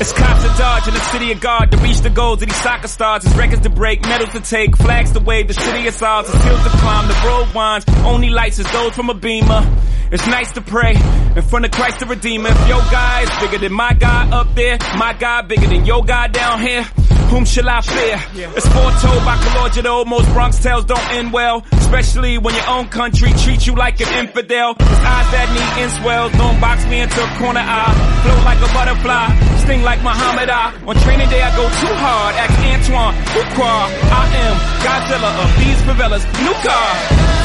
It's cops to dodge in the city of God to reach the goals of these soccer stars. It's records to break, medals to take, flags to wave, the city is ours, it's hills to climb, the road winds, only lights is those from a beamer. It's nice to pray in front of Christ the Redeemer. If your guy is bigger than my God up there, my God bigger than your God down here. Whom shall I fear? It's foretold by Calogero. Most Bronx tales don't end well, especially when your own country treats you like an infidel. It's eyes that need inswells. Don't box me into a corner eye. Float like a butterfly, sting like Muhammad Ali. On training day I go too hard. Ask Antoine, Fuqua. I am Godzilla of these favelas. New car,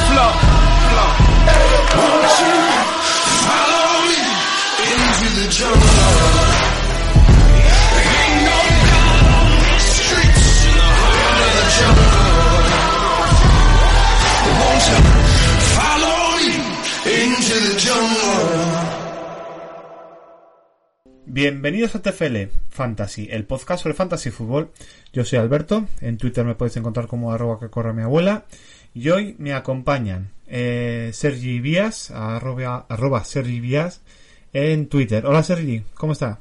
flow, flow. Bienvenidos a TFL Fantasy, el podcast sobre fantasy fútbol. Yo soy Alberto, en Twitter me podéis encontrar como arroba que corre mi abuela. Y hoy me acompañan eh, Sergi Vías, arroba, arroba Sergi Vías, en Twitter. Hola Sergi, ¿cómo está?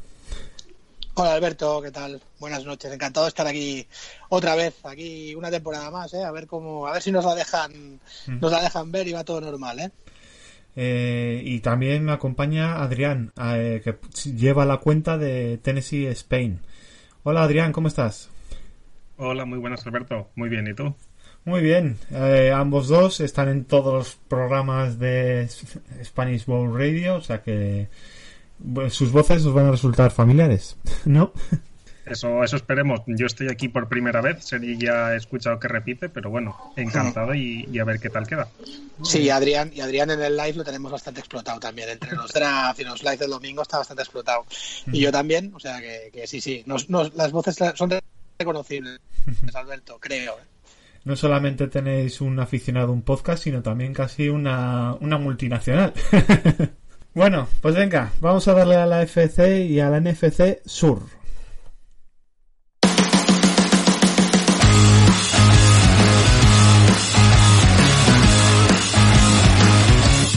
Hola Alberto, ¿qué tal? Buenas noches, encantado de estar aquí otra vez, aquí una temporada más, ¿eh? a ver cómo, a ver si nos la dejan, nos la dejan ver y va todo normal, ¿eh? Eh, y también me acompaña Adrián, eh, que lleva la cuenta de Tennessee Spain. Hola Adrián, ¿cómo estás? Hola, muy buenas Alberto. Muy bien, ¿y tú? Muy bien, eh, ambos dos están en todos los programas de Spanish Bowl Radio, o sea que bueno, sus voces os van a resultar familiares, ¿no? Eso, eso esperemos. Yo estoy aquí por primera vez. Seri ya he escuchado que repite, pero bueno, encantado y, y a ver qué tal queda. Sí, Adrián, y Adrián en el live lo tenemos bastante explotado también. Entre los drafts y los live del domingo está bastante explotado. Y yo también, o sea que, que sí, sí. Nos, nos- las voces son reconocibles, Alberto, creo. ¿eh? No solamente tenéis un aficionado a un podcast, sino también casi una, una multinacional. bueno, pues venga, vamos a darle a la FC y a la NFC Sur.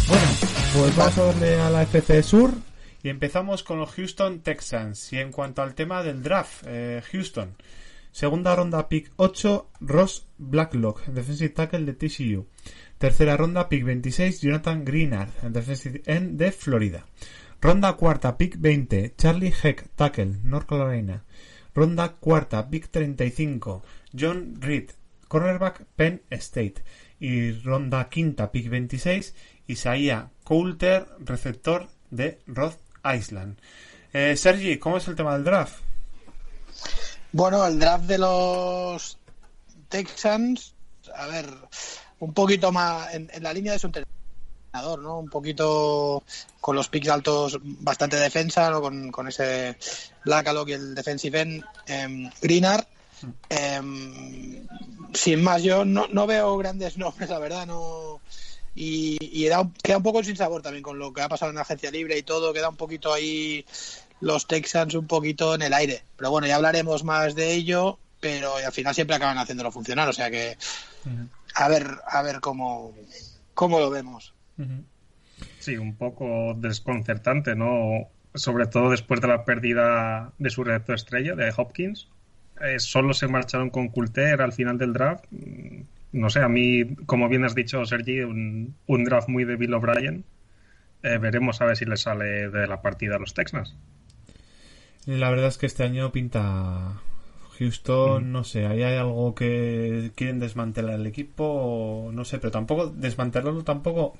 Bueno, pues vamos a darle a la FC Sur y empezamos con los Houston Texans. Y en cuanto al tema del draft, eh, Houston. Segunda ronda pick 8, Ross Blacklock, defensive tackle de TCU. Tercera ronda pick 26, Jonathan Greenard, defensive end de Florida. Ronda cuarta pick 20, Charlie Heck, tackle, North Carolina. Ronda cuarta pick 35, John Reed, cornerback, Penn State. Y ronda quinta pick 26, Isaiah Coulter, receptor de Rhode Island. Eh, Sergi, ¿cómo es el tema del draft? Bueno, el draft de los Texans, a ver, un poquito más en, la línea de su entrenador, ¿no? Un poquito con los picks altos, bastante defensa, ¿no? Con, con ese Blackalock y el defensive end em, Greenard. Em, sin más, yo no, no veo grandes nombres, la verdad, no. Y, y da queda un poco sin sabor también con lo que ha pasado en la agencia libre y todo, queda un poquito ahí los Texans un poquito en el aire. Pero bueno, ya hablaremos más de ello, pero al final siempre acaban haciéndolo funcionar, o sea que a ver, a ver cómo, cómo lo vemos. Sí, un poco desconcertante, ¿no? Sobre todo después de la pérdida de su receptor estrella, de Hopkins. Eh, solo se marcharon con Coulter al final del draft. Mm, No sé, a mí, como bien has dicho, Sergi, un, un draft muy de Bill O'Brien. Eh, veremos a ver si le sale de la partida a los Texans. La verdad es que este año pinta Houston, no sé, ahí hay algo que quieren desmantelar el equipo, no sé, pero tampoco desmantelarlo tampoco.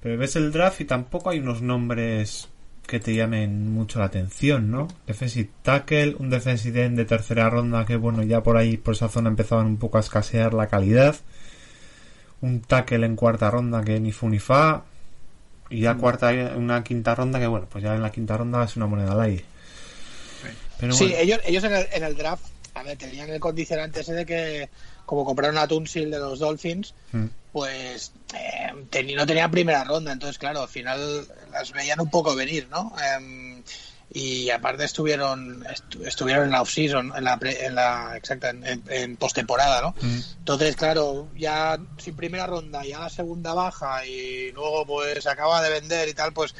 Pero ves el draft y tampoco hay unos nombres que te llamen mucho la atención, ¿no? Defensive tackle, un defensive end de tercera ronda que bueno, ya por ahí por esa zona empezaban un poco a escasear la calidad. Un tackle en cuarta ronda que ni fu ni fa. Y ya cuarta, una quinta ronda que bueno, pues ya en la quinta ronda es una moneda al aire. Pero sí, bueno. ellos, ellos en, el, en el draft a ver, tenían el condicionante ese de que, como compraron a Tunsil de los Dolphins, Mm. pues eh, teni- no tenían primera ronda, entonces claro, al final las veían un poco venir, ¿no? Em, y aparte estuvieron estu- estuvieron en la off-season, en la, pre- en la exacta, en, en- en postemporada, ¿no? Mm. Entonces, claro, ya sin primera ronda, ya la segunda baja y luego pues acaba de vender y tal, pues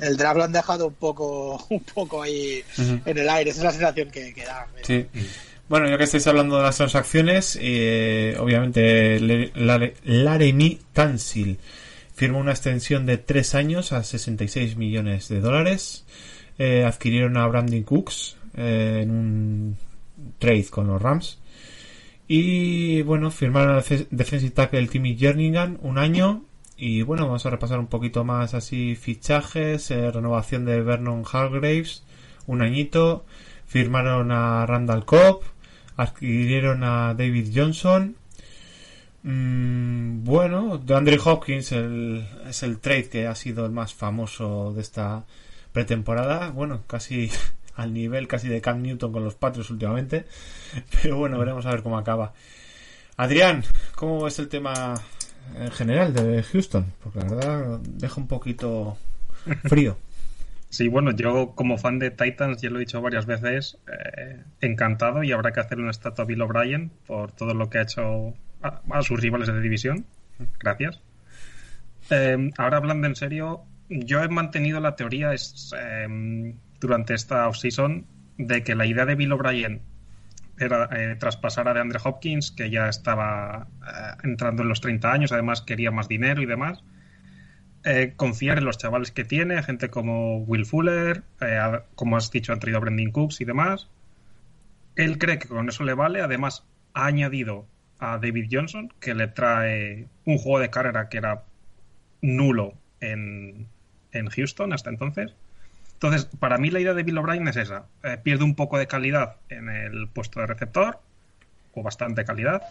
el draft lo han dejado un poco un poco ahí en el aire, esa es la sensación que, que da. Sí. Bueno, ya que estáis hablando de las transacciones, eh, obviamente Le- Lare- Laremy Tansil firmó una extensión de tres años a 66 millones de dólares. Eh, adquirieron a Brandon Cooks eh, en un trade con los Rams. Y bueno, firmaron al defe- defensive tackle Timmy Jerningham un año. Y bueno, vamos a repasar un poquito más así fichajes, eh, renovación de Vernon Hargraves, un añito. Firmaron a Randall Cobb, adquirieron a David Johnson. Mm, bueno, de Andre Hopkins el- es el trade que ha sido el más famoso de esta pretemporada. Bueno, casi al nivel casi de Cam Newton con los Patriots últimamente. Pero bueno, veremos a ver cómo acaba. Adrián, ¿cómo es el tema en general de Houston? Porque la verdad deja un poquito frío. Sí, bueno, yo como fan de Titans, ya lo he dicho varias veces, eh, encantado y habrá que hacerle una estatua a Bill O'Brien por todo lo que ha hecho a, sus rivales de división. Gracias. Eh, ahora hablando en serio, yo he mantenido la teoría es, eh, durante esta offseason de que la idea de Bill O'Brien era eh, traspasar a DeAndre Hopkins, que ya estaba eh, entrando en los 30 años, además quería más dinero y demás eh, confiar en los chavales que tiene, gente como Will Fuller, eh, como has dicho, han traído a Brendan Cooks y demás. Él cree que con eso le vale. Además, ha añadido a David Johnson, que le trae un juego de carrera que era nulo en, en Houston hasta entonces. Entonces, para mí la idea de Bill O'Brien es esa. Eh, pierde un poco de calidad en el puesto de receptor, o bastante calidad,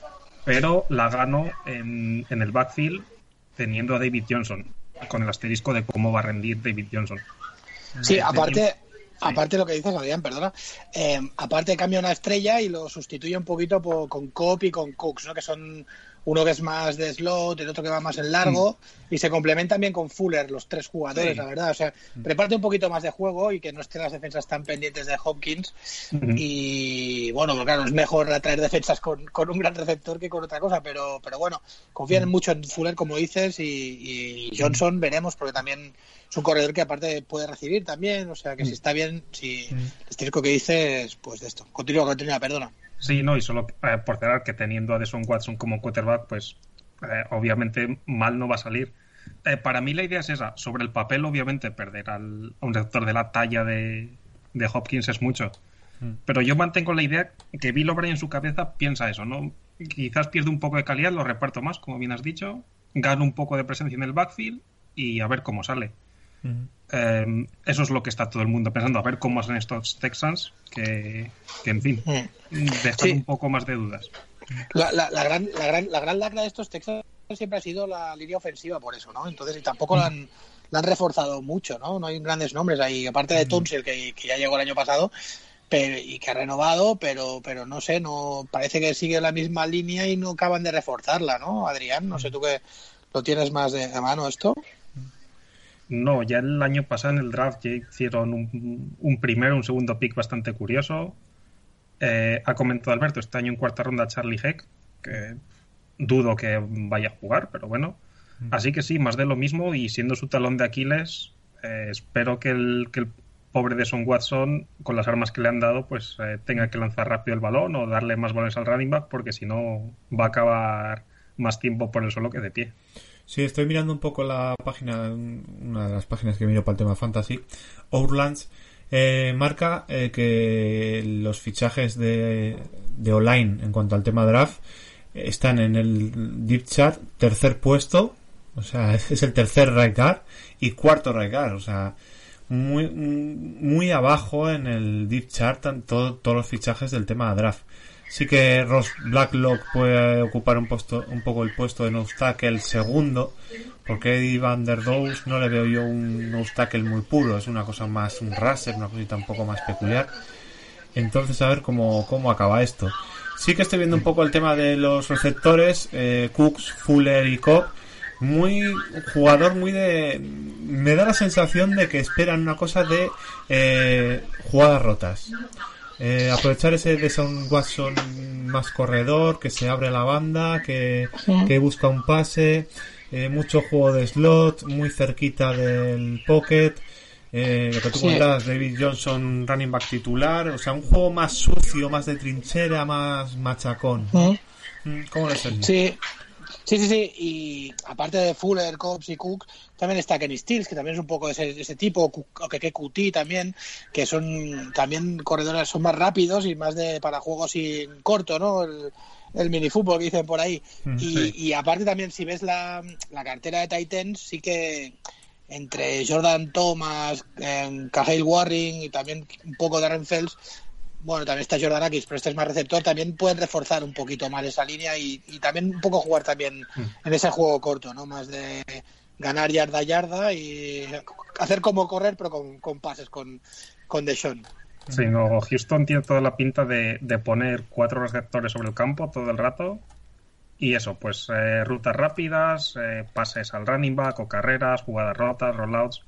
pero la gano en, en el backfield teniendo a David Johnson, con el asterisco de cómo va a rendir David Johnson. Sí, Eh, aparte, aparte de lo que dices, Adrián, perdona, eh, aparte cambia una estrella y lo sustituye un poquito por- con Cop y con Cooks, ¿no? que son uno que es más de slot, el otro que va más en largo, y se complementan bien con Fuller, los tres jugadores, Sí. la verdad. O sea, prepárate un poquito más de juego y que no estén las defensas tan pendientes de Hopkins. Y bueno, claro, es mejor atraer defensas con, con un gran receptor que con otra cosa, pero, pero bueno, confían mucho en Fuller, como dices, y, y Johnson veremos, porque también es un corredor que aparte puede recibir también, o sea que si está bien, si el que dices, pues de esto. Continúa, continúa, perdona. Sí, no, y solo eh, por cerrar que teniendo a Deshaun Watson como quarterback, pues eh, obviamente mal no va a salir. Eh, para mí la idea es esa. Sobre el papel, obviamente, perder al, a un receptor de la talla de, de Hopkins es mucho. Pero yo mantengo la idea que Bill O'Brien en su cabeza piensa eso, ¿no? Quizás pierde un poco de calidad, lo reparto más, como bien has dicho, gano un poco de presencia en el backfield y a ver cómo sale. Eh, eso es lo que está todo el mundo pensando, a ver cómo hacen estos Texans, que, que, en fin, dejan Sí. un poco más de dudas. La, la, la gran, la, gran, la gran lacra de estos Texans siempre ha sido la línea ofensiva, por eso, ¿no? Entonces, y tampoco la han, la han reforzado mucho, ¿no? No hay grandes nombres ahí, aparte de Tunsil, que, que ya llegó el año pasado, pero, y que ha renovado, pero, pero no sé, no parece que sigue la misma línea y no acaban de reforzarla, ¿no? Adrián, no sé tú que lo tienes más de a mano esto. No, ya el año pasado en el draft ya hicieron un, un primero, un segundo pick bastante curioso. Eh, ha comentado Alberto este año en cuarta ronda Charlie Heck, que dudo que vaya a jugar, pero bueno. Así que sí, más de lo mismo y siendo su talón de Aquiles, eh, espero que el, que el pobre de Son Watson, con las armas que le han dado, pues eh, tenga que lanzar rápido el balón o darle más balones al running back, porque si no va a acabar más tiempo por el suelo que de pie. Sí, estoy mirando un poco la página, una de las páginas que miro para el tema fantasy. Outlands eh, marca eh, que los fichajes de, de online en cuanto al tema draft eh, están en el deep chart tercer puesto, o sea, es el tercer right y cuarto right o sea, muy, muy abajo en el deep chart todo- todos los fichajes del tema draft. Sí que Ross Blacklock puede ocupar un puesto, un poco el puesto de no el segundo, porque Eddie Van der Doos no le veo yo un no muy puro, es una cosa más, un raser, una cosita un poco más peculiar. Entonces, a ver cómo, cómo acaba esto. Sí que estoy viendo un poco el tema de los receptores, eh, Cooks, Fuller y Cobb. Muy jugador, muy de. Me da la sensación de que esperan una cosa de eh, jugadas rotas. Eh, aprovechar ese de Son Watson más corredor, que se abre la banda, que, que busca un pase, eh, mucho juego de slot, muy cerquita del pocket. Eh, lo que tú Sí. comentabas, David Johnson, running back titular, o sea, un juego más sucio, más de trinchera, más machacón. ¿Mm? ¿Cómo lo? Sí, sí, sí, sí. Y aparte de Fuller, Cobbs y Cook, también está Kenny Stills, que también es un poco de ese, ese tipo, o que QT también, que son también corredores, son más rápidos y más de para juegos sin corto, ¿no? El, el minifútbol que dicen por ahí. Mm, y, sí. y aparte también, si ves la, la cartera de Titans, sí que entre Jordan Thomas, eh, Cahill Warring y también un poco de Darren Fells, bueno, también está Jordan Akis, pero este es más receptor, también pueden reforzar un poquito más esa línea y, y también un poco jugar también en ese juego corto, ¿no? Más de ganar yarda a yarda y hacer como correr, pero con, con pases, con, con Deshaun. Sí, no, Houston tiene toda la pinta de, de poner cuatro receptores sobre el campo todo el rato. Y eso, pues eh, rutas rápidas, eh, pases al running back o carreras, jugadas rotas, rollouts.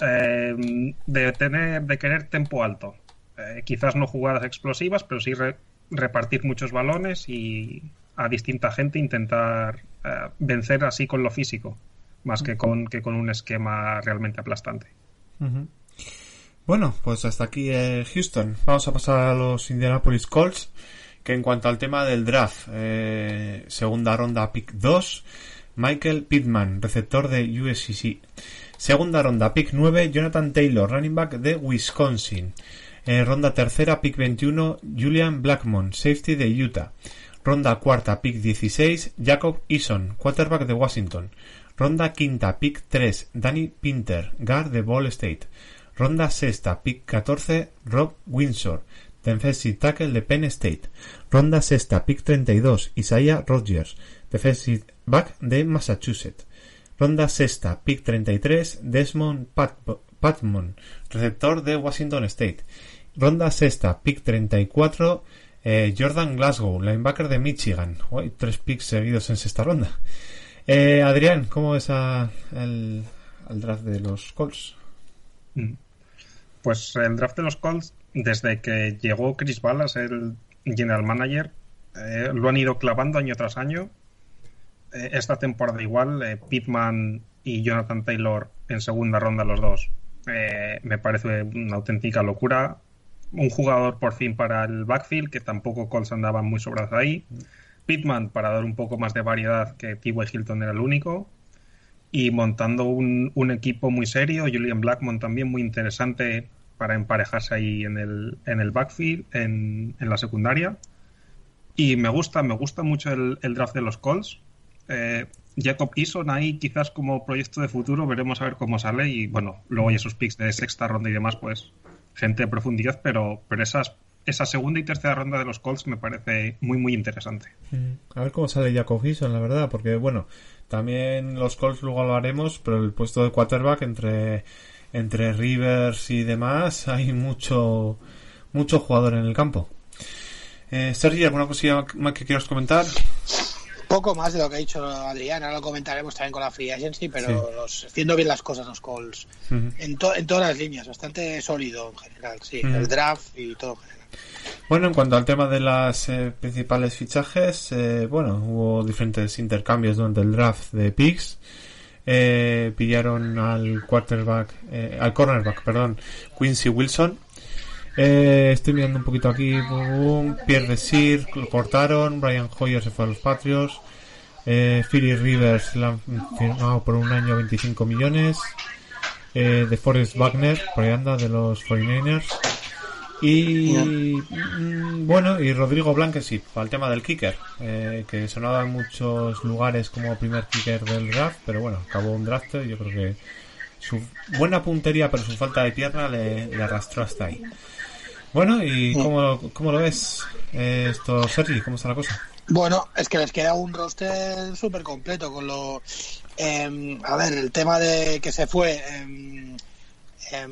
Eh, de tener, de querer tempo alto. Eh, quizás no jugadas explosivas, pero sí re- repartir muchos balones y a distinta gente intentar eh, vencer así con lo físico, más que con, que con un esquema realmente aplastante. Bueno, pues hasta aquí eh, Houston. Vamos a pasar a los Indianapolis Colts, que en cuanto al tema del draft, segunda ronda pick 2, Michael Pittman, receptor de USCC. Segunda ronda pick 9, Jonathan Taylor, running back de Wisconsin. Eh, ronda tercera pick 21, Julian Blackmon, safety de Utah. Ronda cuarta pick 16, Jacob Eason, quarterback de Washington. Ronda quinta pick 3, Danny Pinter, guard de Ball State. Ronda sexta, pick 14, Rob Windsor, defensive tackle de Penn State. Ronda sexta, pick 32, Isaiah Rogers, defensive back de Massachusetts. Ronda sexta, pick 33, Desmond Pat Patmon, receptor de Washington State. Ronda sexta, pick 34, eh, Jordan Glasgow, linebacker de Michigan. Tres picks seguidos en sexta ronda. Eh, Adrián, ¿cómo ves el, al draft de los Colts? Mm. Pues el draft de los Colts, desde que llegó Chris Ballas, el general manager, eh, lo han ido clavando año tras año. Eh, esta temporada igual, eh, Pittman y Jonathan Taylor en segunda ronda los dos. Me parece una auténtica locura. Un jugador por fin para el backfield, que tampoco Colts andaban muy sobrados ahí. Pittman para dar un poco más de variedad, que T.Y. Hilton era el único y montando un, un equipo muy serio. Julian Blackmon también muy interesante para emparejarse ahí en el, en el backfield, en, en la secundaria. Y me gusta, me gusta mucho el, el draft de los Colts. Eh, Jacob Eason ahí quizás como proyecto de futuro, veremos a ver cómo sale. Y bueno, luego hay esos picks de sexta ronda y demás, pues gente de profundidad, pero, pero esas, esa segunda y tercera ronda de los Colts me parece muy, muy interesante. A ver cómo sale Jacob Eason, la verdad, porque bueno, también los Colts luego lo haremos, pero el puesto de quarterback entre entre Rivers y demás hay mucho mucho jugador en el campo. Eh, Sergi, ¿alguna cosilla más que quieras comentar? Poco más de lo que ha dicho Adrián, ahora lo comentaremos también con la Free Agency, pero Sí. los, haciendo bien las cosas los. Ujú. En, to- en todas las líneas, bastante sólido en general, sí. El draft y todo en general. Bueno, en cuanto al tema de las eh, principales fichajes, eh, bueno, hubo diferentes intercambios durante el draft de picks. Eh, pillaron al quarterback, eh, al cornerback, perdón, Quincy Wilson. Eh, estoy mirando un poquito aquí. boom, Pierre Desir, lo cortaron. Brian Hoyer se fue a los Patriots. Eh, Philly Rivers la han firmado por un año 25 millones. Eh, de Forrest Wagner, por ahí anda, de los 49ers. Y mm, bueno, y Rodrigo Blanquesip, para el tema del kicker, eh, que sonaba en muchos lugares como primer kicker del draft, pero bueno, acabó un draft y yo creo que su buena puntería, pero su falta de pierna le, le arrastró hasta ahí. Bueno, ¿y cómo, cómo lo ves eh, esto, Sergi? ¿Cómo está la cosa? Bueno, es que les queda un roster súper completo con lo... em, a ver, el tema de que se fue em,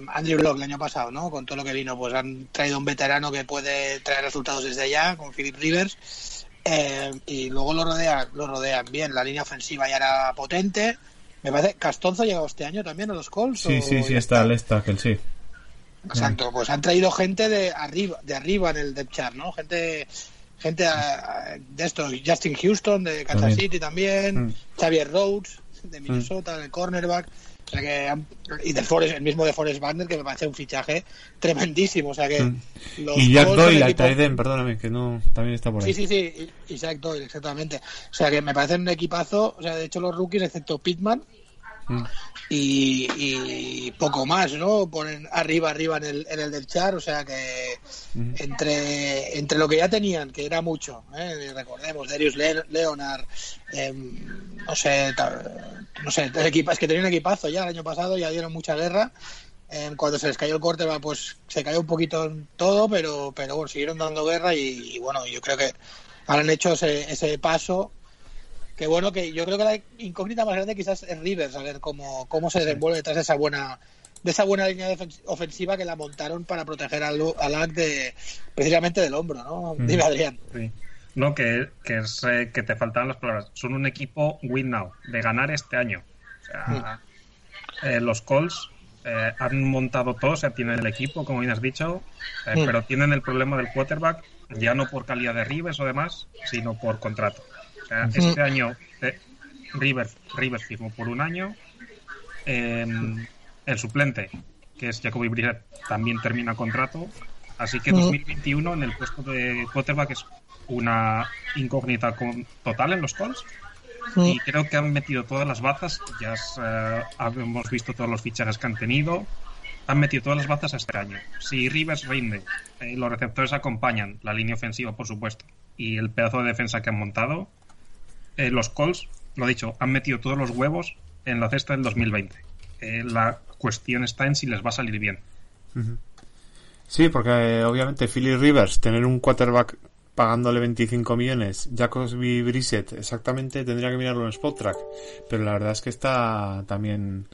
Andrew Block el año pasado, ¿no? Con todo lo que vino, pues han traído un veterano que puede traer resultados desde ya, con Philip Rivers. eh, y luego lo rodean, lo rodean bien. La línea ofensiva ya era potente. Me parece, Castonzo ha llegado este año también a los Colts. Sí, sí, sí, está el Estakel, sí. Exacto, pues han traído gente de arriba, de arriba en el depth chart, ¿no? Gente, gente ah, de esto, Justin Houston de Kansas También. City también, Mm. Xavier Rhodes de Minnesota, el cornerback, o sea que han- y de Forrest, el mismo de Forrest Wagner que me parece un fichaje tremendísimo, o sea que Mm. los Y Jack Doyle, equipo- perdóname, que no, también está por ahí. Sí, sí, sí, y- Isaac Doyle, exactamente. O sea que me parece un equipazo, o sea, de hecho los rookies, excepto Pittman, Mm. y, y poco más, ¿no? Ponen arriba, arriba en el, en el del char, o sea que entre, entre lo que ya tenían, que era mucho, ¿eh? recordemos, Darius Le- Leonard, em, no sé, no sé, es que tenía un equipazo ya el año pasado, ya dieron mucha guerra. Em, cuando se les cayó el corte, pues se cayó un poquito en todo, pero, pero bueno, siguieron dando guerra y, y bueno, yo creo que han hecho ese, ese paso que bueno, que yo creo que la incógnita más grande quizás es Rivers, a ver cómo, cómo se desenvuelve detrás de esa buena de esa buena línea ofensiva que la montaron para proteger al, al de precisamente del hombro, ¿no? Mm. Dime Adrián. Sí. No, que, que, es, eh, que te faltaban las palabras. Son un equipo win now, de ganar este año. O sea, eh, los Colts eh, han montado todo, o sea, tienen el equipo, como bien has dicho, eh, Mm. pero tienen el problema del quarterback, ya no por calidad de Rivers o demás, sino por contrato. Este año eh, Rivers, Rivers firmó por un año, eh, el suplente, que es Jacoby Brissett, también termina contrato, así que Ujú. 2021 en el puesto de quarterback es una incógnita con- total en los Colts y creo que han metido todas las bazas, ya eh, hemos visto todos los fichajes que han tenido, han metido todas las bazas este año. Si Rivers rinde, eh, los receptores acompañan, la línea ofensiva por supuesto, y el pedazo de defensa que han montado, eh, los Colts, lo dicho, han metido todos los huevos en la cesta del 2020. Eh, la cuestión está en si les va a salir bien. Sí, porque eh, obviamente Philly Rivers, tener un quarterback pagándole 25 millones, Jacoby Brissett, exactamente tendría que mirarlo en Spot Track, pero la verdad es que está también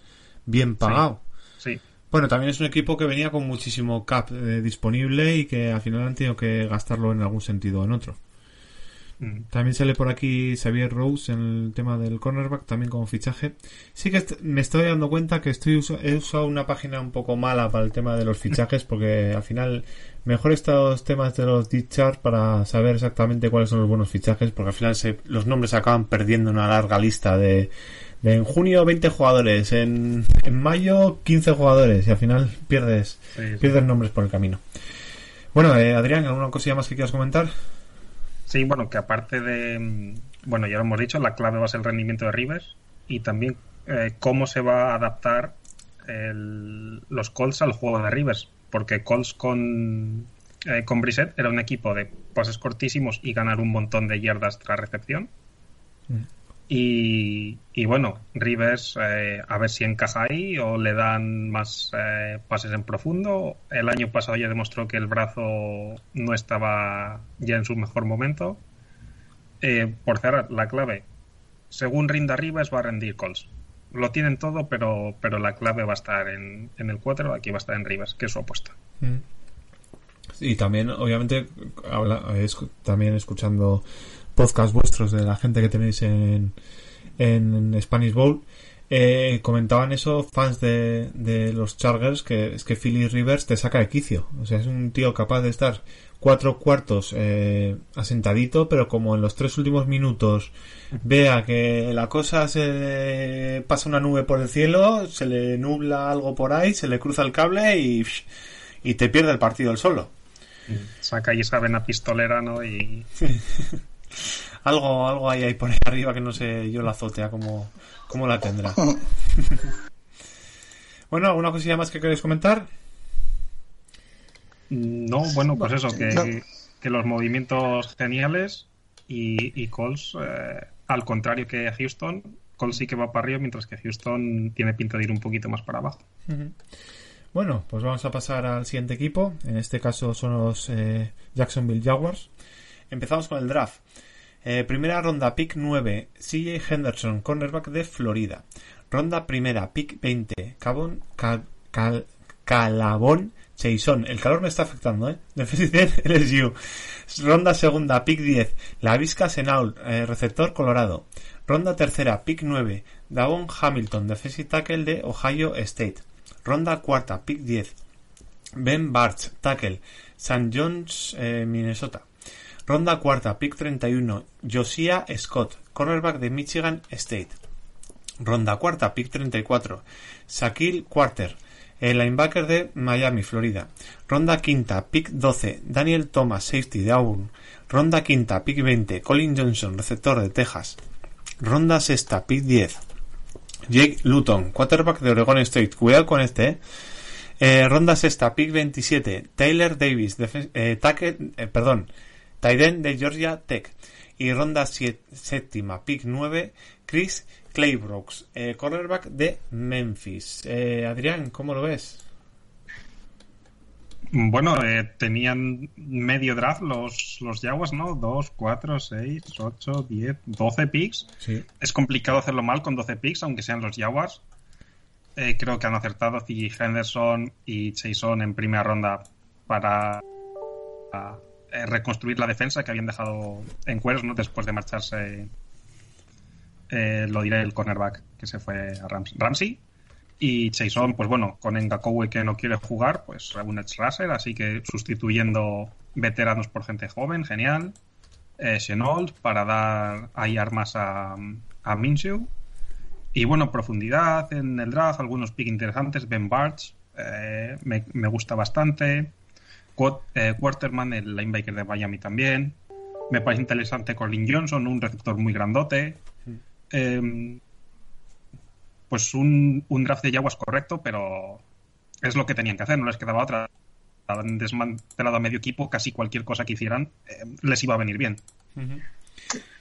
bien pagado. Sí, Bueno, también es un equipo que venía con muchísimo cap eh, disponible y que al final han tenido que gastarlo en algún sentido o en otro. Mm. También sale por aquí Xavier Rose en el tema del cornerback, también como fichaje. Sí que est- me estoy dando cuenta que estoy usa- he usado una página un poco mala para el tema de los fichajes, porque al final mejor estos temas de los chart para saber exactamente cuáles son los buenos fichajes, porque al final se- los nombres acaban perdiendo en una larga lista de, de en junio 20 jugadores, en, en mayo 15 jugadores, y al final pierdes, Sí, sí. pierdes nombres por el camino. Bueno, eh, Adrián, ¿alguna cosilla más que quieras comentar? Sí, bueno, que aparte de, mm, bueno, ya lo hemos dicho, la clave va a ser el rendimiento de Rivers y también eh, cómo se va a adaptar el- los Colts al juego de Rivers, porque Colts con, eh, con Brissett era un equipo de pases cortísimos y ganar un montón de yardas tras recepción. Mm. Y, y bueno, Rivers eh, a ver si encaja ahí o le dan más eh, pases en profundo. El año pasado ya demostró que el brazo no estaba ya en su mejor momento. Eh, por cerrar, la clave, según rinda Rivers va a rendir Colts. Lo tienen todo, pero, pero la clave va a estar en, en el 4, aquí va a estar en Rivers, que es su apuesta. Mm. Y también, obviamente, habla, es, también escuchando podcast vuestros de la gente que tenéis en, en Spanish Bowl, eh, comentaban eso fans de, de los Chargers, que es que Philly Rivers te saca de quicio. O sea, es un tío capaz de estar cuatro cuartos eh, asentadito, pero como en los tres últimos minutos vea que la cosa se pasa una nube por el cielo, se le nubla algo por ahí, se le cruza el cable y, y te pierde el partido el solo. Saca y esa vena pistolera, ¿no? Y Algo, algo hay ahí por ahí arriba que no sé yo la azotea como, como la tendrá. bueno, ¿alguna cosilla más que queréis comentar? No, bueno, pues eso, que, que los movimientos geniales y, y Colts, eh, al contrario que Houston, Colts sí que va para arriba, mientras que Houston tiene pinta de ir un poquito más para abajo. Bueno, pues vamos a pasar al siguiente equipo. En este caso son los eh, Jacksonville Jaguars. Empezamos con el draft. Eh, primera ronda, pick 9, CJ Henderson, cornerback de Florida. Ronda primera, pick 20, Cavon, Cal, Cal- Calabón Chason. El calor me está afectando, ¿eh? LSU. Ronda segunda, pick 10. La Vizca Senaul, eh, receptor colorado. Ronda tercera, pick 9. Davon Hamilton, defensive tackle de Ohio State. Ronda cuarta, pick 10. Ben Barch, tackle. St. John's, eh, Minnesota. Ronda cuarta, pick 31. Josiah Scott, cornerback de Michigan State. Ronda cuarta, pick 34. Shaquille Quarter, el linebacker de Miami, Florida. Ronda quinta, pick 12. Daniel Thomas, safety de Auburn. Ronda quinta, pick 20. Colin Johnson, receptor de Texas. Ronda sexta, pick 10. Jake Luton, quarterback de Oregon State. Cuidado con este, eh. Eh, ronda sexta, pick 27. Taylor Davis, eh, tackle, eh, perdón, end de Georgia Tech. Y ronda séptima, pick 9. Chris Claybrooks, eh, cornerback de Memphis. Eh, Adrián, ¿cómo lo ves? Bueno, eh, tenían medio draft los, los Jaguars, ¿no? 2, 4, 6, 8, 10, 12 picks. Sí. Es complicado hacerlo mal con 12 picks, aunque sean los Jaguars. Eh, creo que han acertado C. Henderson y Chason en primera ronda para eh, reconstruir la defensa que habían dejado en cueros ¿no? después de marcharse, eh, lo diré, el cornerback que se fue a Rams- Ramsey. Y Chason, pues bueno, con Ngakoue que no quiere jugar, pues un edge así que sustituyendo veteranos por gente joven, genial. Eh, Chenault para dar ahí armas a, a Minshew. Y bueno, profundidad en el draft, algunos picks interesantes. Ben Barch, eh, me, me gusta bastante. Eh, Quarterman, el linebacker de Miami también. Me parece interesante Colin Johnson, un receptor muy grandote. Eh, pues un, un draft de Jaguars correcto, pero es lo que tenían que hacer, no les quedaba otra. Han desmantelado a medio equipo, casi cualquier cosa que hicieran eh, les iba a venir bien.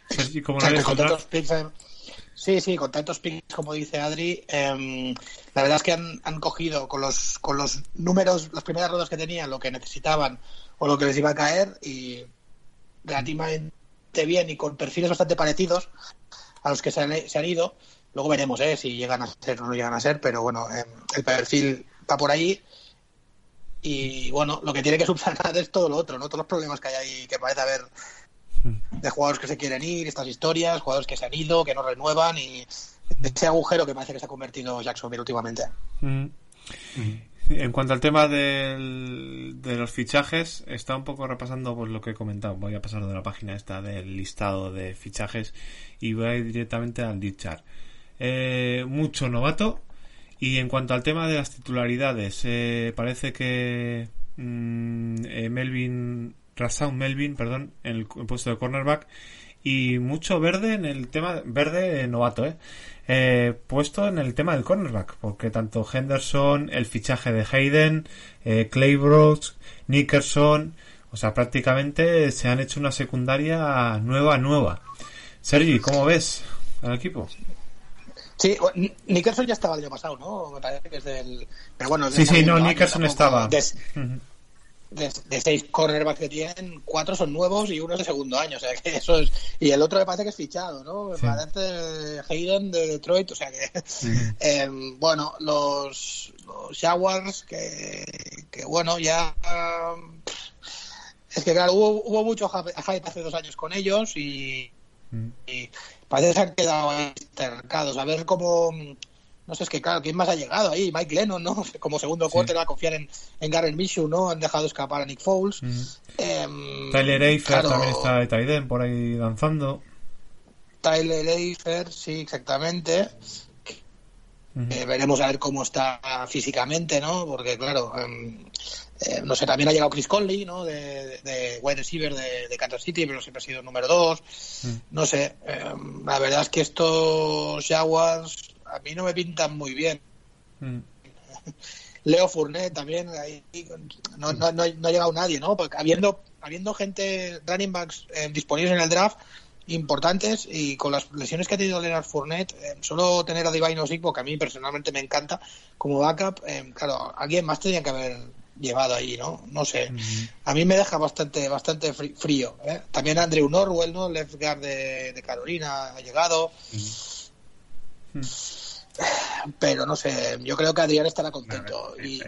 Sergi, ¿cómo O lo sea, que sí, sí, con tantos picks como dice Adri, em, la verdad es que han, han cogido con los con los números, las primeras rondas que tenían, lo que necesitaban o lo que les iba a caer y relativamente bien y con perfiles bastante parecidos a los que se han, se han ido. Luego veremos eh, si llegan a ser o no llegan a ser, pero bueno, em, el perfil va por ahí. Y bueno, lo que tiene que subsanar es todo lo otro, ¿no? Todos los problemas que hay ahí, que parece haber de jugadores que se quieren ir, estas historias, jugadores que se han ido, que no renuevan y ese agujero que parece que se ha convertido Jacksonville últimamente. Mm. En cuanto al tema del- de los fichajes, está un poco repasando pues, lo que he comentado. Voy a pasar de la página esta del listado de fichajes y voy a ir directamente al deep chart. Eh, mucho novato. Y en cuanto al tema de las titularidades, eh, parece que mm, eh, Melvin, Rasaun Melvin, perdón, en el, puesto de cornerback y mucho verde en el tema verde novato, ¿eh? Eh, puesto en el tema del cornerback, porque tanto Henderson, el fichaje de Hayden, eh, Claybrooks, Nickerson, o sea, prácticamente se han hecho una secundaria nueva, nueva. Sergi, ¿cómo ves al equipo? Sí, Nickerson ya estaba el año pasado, ¿no? Me parece que es del... Pero bueno, es Sí, sí, no, Nickerson estaba. De- de seis cornerbacks que tienen, cuatro son nuevos y uno es de segundo año, o sea que eso es... Y el otro me parece que es fichado, ¿no? Me Sí. parece Hayden de Detroit, o sea que... Em, bueno, los, los Jaguars, que, que bueno, ya... es que claro, hubo, hubo mucho hype hace dos años con ellos y, Mm. y parece que se han quedado ahí estancados. A ver cómo... No sé, es que claro, ¿quién más ha llegado ahí? Mike Lennon, ¿no? Como segundo Sí. quarter a confiar en, en Garrett Minshew, ¿no? Han dejado escapar a Nick Foles. Mm. Em, Tyler Eifert claro, también está de Tyden por ahí danzando. Tyler Eifert, sí, exactamente. Eh, veremos a ver cómo está físicamente, ¿no? Porque, claro, em, eh, no sé, también ha llegado Chris Conley, ¿no? De, de wide receiver de, de Kansas City, pero siempre ha sido el número dos. No sé, em, la verdad es que estos Jaguars a mí no me pintan muy bien. Mm. Leo Fournette también, ahí no, no, no, no ha llegado nadie, ¿no? Porque habiendo, habiendo gente, running backs eh, disponibles en el draft, importantes, y con las lesiones que ha tenido Leonard Fournette, eh, solo tener a Divine Osigbo, que a mí personalmente me encanta, como backup, eh, claro, alguien más tenía que haber llevado ahí, ¿no? No sé. A mí me deja bastante bastante frío. ¿eh? También Andrew Norwell, ¿no? Left guard de, de Carolina ha llegado. Pero no sé, yo creo que Adrián estará contento. Y...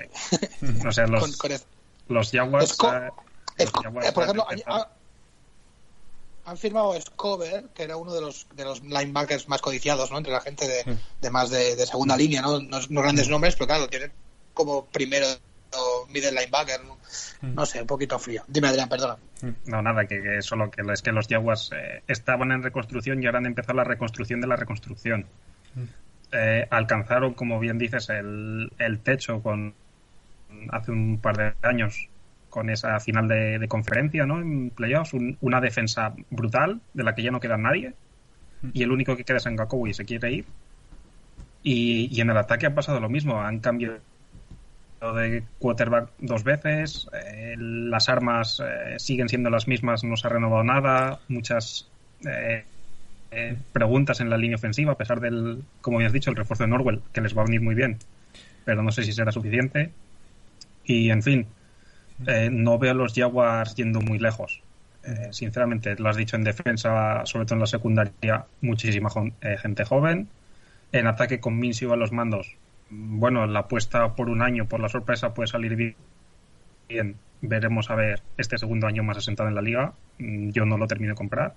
No sé, los, con- con el- los Jaguars. Esco- eh, los Esco- Jaguars eh, por han ejemplo, han firmado Scover, que era uno de los de los linebackers más codiciados, ¿no? Entre la gente de, de más de, de segunda línea, ¿no? No, no grandes nombres, pero claro, tiene como primero o middle linebacker, ¿no? No sé, un poquito frío. Dime, Adrián, perdona. No, nada, que, que solo que es que los Jaguars eh, estaban en reconstrucción y ahora han empezado la reconstrucción de la reconstrucción. Eh, alcanzaron, como bien dices, el, el techo con hace un par de años con esa final de, de conferencia, ¿no? En playoffs, un- una defensa brutal de la que ya no queda nadie y el único que queda es Ngakoue y se quiere ir. Y, y en el ataque ha pasado lo mismo, han cambiado de quarterback dos veces, eh, las armas eh, siguen siendo las mismas, no se ha renovado nada, muchas eh, eh, preguntas en la línea ofensiva, a pesar del, como habías dicho, el refuerzo de Norwell, que les va a venir muy bien, pero no sé si será suficiente. Y en fin, eh, no veo a los Jaguars yendo muy lejos. Eh, sinceramente, lo has dicho en defensa, sobre todo en la secundaria, muchísima gente joven. En ataque con Minshew a los mandos, bueno, la apuesta por un año, por la sorpresa, puede salir bi- bien. Veremos a ver este segundo año más asentado en la liga. Mm, Yo no lo termino de comprar.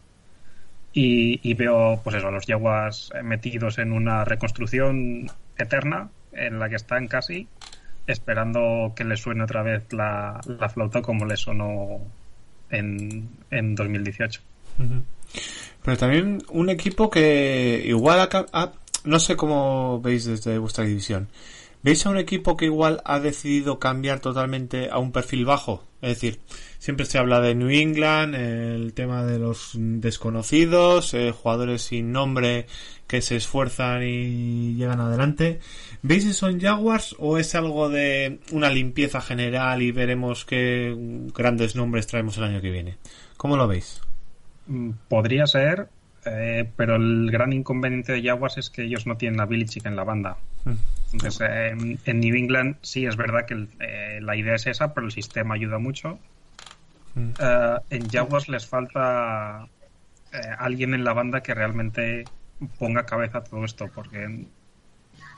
Y, y veo, pues eso, a los Jaguars eh, metidos en una reconstrucción eterna, en la que están casi, esperando que les suene otra vez la, la flauta como les sonó en, en 2018. Pero también un equipo que igual ha- no sé cómo veis desde vuestra división. ¿Veis a un equipo que igual ha decidido cambiar totalmente a un perfil bajo? Es decir, siempre se habla de New England, el tema de los desconocidos, eh, jugadores sin nombre que se esfuerzan y llegan adelante. ¿Veis eso en Jaguars o es algo de una limpieza general y veremos qué grandes nombres traemos el año que viene? ¿Cómo lo veis? Mm, Podría ser, eh, pero el gran inconveniente de Jaguars es que ellos no tienen a Belichick en la banda. Entonces, eh, en, en New England sí es verdad que el- eh, la idea es esa, pero el sistema ayuda mucho. Eh, en Jaguars les falta eh, alguien en la banda que realmente ponga cabeza a todo esto, porque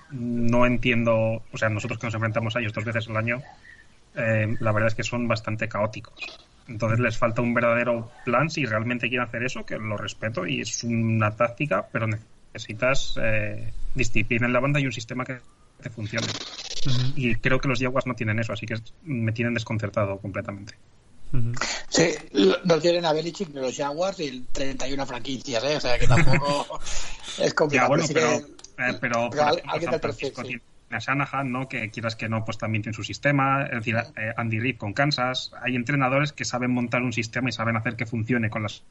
no entiendo, o sea, nosotros que nos enfrentamos a ellos dos veces al año, la verdad es que son bastante caóticos. Entonces les falta un verdadero plan si realmente quieren hacer eso, que lo respeto y es una táctica, pero necesitas eh, disciplina en la banda y un sistema que te funcione. Y creo que los Jaguars no tienen eso, así que me tienen desconcertado completamente. Sí, lo- no tienen a Belichick ni los Jaguars y 31 franquicias, ¿eh? O sea que tampoco es Ya, complicado. bueno, Sí pero, eh, pero, al- ejemplo, alguien del perfil, sí. tiene a Shanahan, ¿no? Que quieras que no, pues también tiene su sistema. Es decir, eh, Andy Reid con Kansas. Hay entrenadores que saben montar un sistema y saben hacer que funcione con las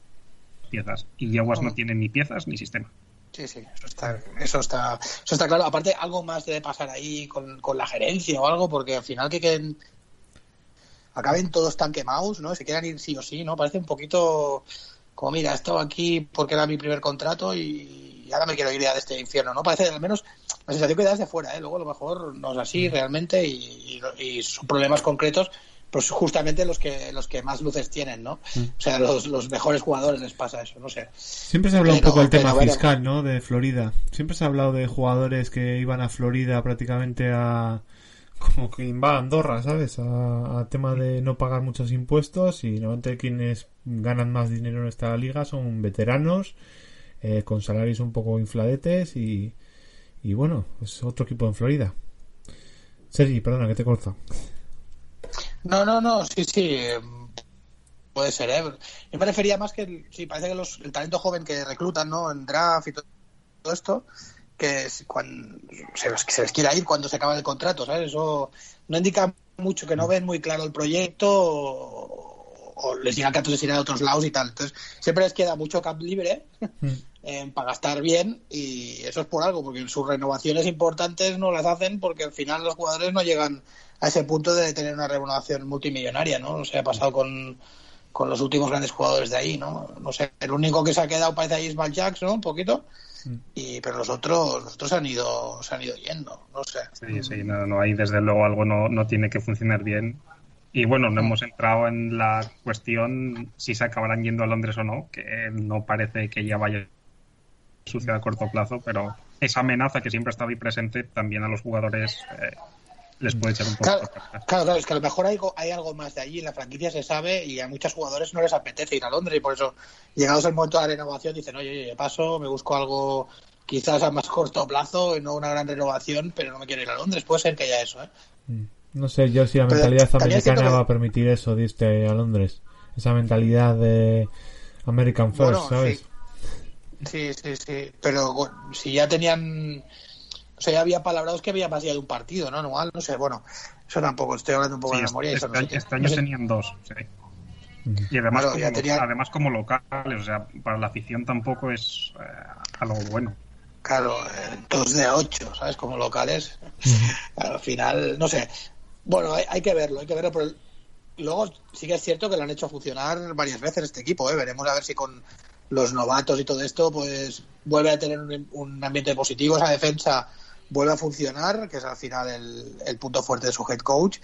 piezas. Y Jaguars no tienen ni piezas ni sistema. Sí, sí, eso está, eso está, eso está claro. Aparte, algo más debe pasar ahí con, con la gerencia o algo, porque al final que queden, acaben todos tan quemados, ¿no? Se quieran ir sí o sí, ¿no? Parece un poquito como, mira, he estado aquí porque era mi primer contrato y ahora me quiero ir ya de este infierno, ¿no? Parece, al menos, la sensación que da desde fuera, ¿eh? Luego a lo mejor no es así realmente y, y- y son problemas concretos, pues justamente los que los que más luces tienen, ¿no? O sea, los, los mejores jugadores les pasa eso, no sé. Siempre se habla un poco del tema pero fiscal, ¿no? De Florida. Siempre se ha hablado de jugadores que iban a Florida prácticamente a... Como que va a Andorra, ¿sabes? A, a tema de no pagar muchos impuestos y normalmente quienes ganan más dinero en esta liga son veteranos eh, con salarios un poco infladetes y, y bueno, es otro equipo en Florida. Sergi, perdona que te corto. No, no, no, sí, sí. eh, Puede ser, ¿eh? Yo me refería más que, sí, parece que los, el talento joven que reclutan, ¿no? En draft y to- todo esto, que se, que se les quiera ir cuando se acaba el contrato, ¿sabes? Eso no indica mucho que no ven muy claro el proyecto o, o les digan que antes se irán a otros lados y tal. Entonces, siempre les queda mucho cap libre eh, para gastar bien y eso es por algo, porque sus renovaciones importantes no las hacen porque al final los jugadores no llegan a ese punto de tener una renovación multimillonaria, ¿no? No sé, ha pasado con, con los últimos grandes jugadores de ahí, ¿no? No sé, el único que se ha quedado parece ahí Ismael Jackson, ¿no? Un poquito. Y, pero los otros, los otros se han ido, se han ido yendo, no sé. Sí, sí, no, no hay desde luego algo no, no tiene que funcionar bien. Y bueno, no hemos entrado en la cuestión si se acabarán yendo a Londres o no, que no parece que ya vaya suceda a corto plazo, pero esa amenaza que siempre ha estado ahí presente también a los jugadores eh, les puede echar un poco Claro, para atrás. claro, claro, es que a lo mejor hay, hay algo más de allí, en la franquicia se sabe y a muchos jugadores no les apetece ir a Londres y por eso, llegados el momento de la renovación, dicen, oye, oye, paso, me busco algo quizás a más corto plazo y no una gran renovación, pero no me quiero ir a Londres. Puede ser que haya eso, ¿eh? No sé yo si la Pero mentalidad americana que- va a permitir eso de irte a Londres. Esa mentalidad de American First, Bueno, ¿sabes? Sí, sí, sí. Pero bueno, si ya tenían. O sea, ya había palabrados que había más allá de un partido, ¿no? Anual, no sé, bueno, eso tampoco, estoy hablando un poco Sí, de memoria. y este, eso no qué. este año No sé. tenían dos, sí. Y además, Claro, como, tenía- además como locales, o sea, para la afición tampoco es eh, algo bueno. Claro, eh, dos de ocho, ¿sabes? Como locales. Al final, no sé. Bueno, hay, hay que verlo, hay que verlo. Pero luego sí que es cierto que lo han hecho funcionar varias veces este equipo, ¿eh? Veremos a ver si con los novatos y todo esto, pues vuelve a tener un, un ambiente positivo. Esa defensa vuelve a funcionar, que es al final el, el punto fuerte de su head coach.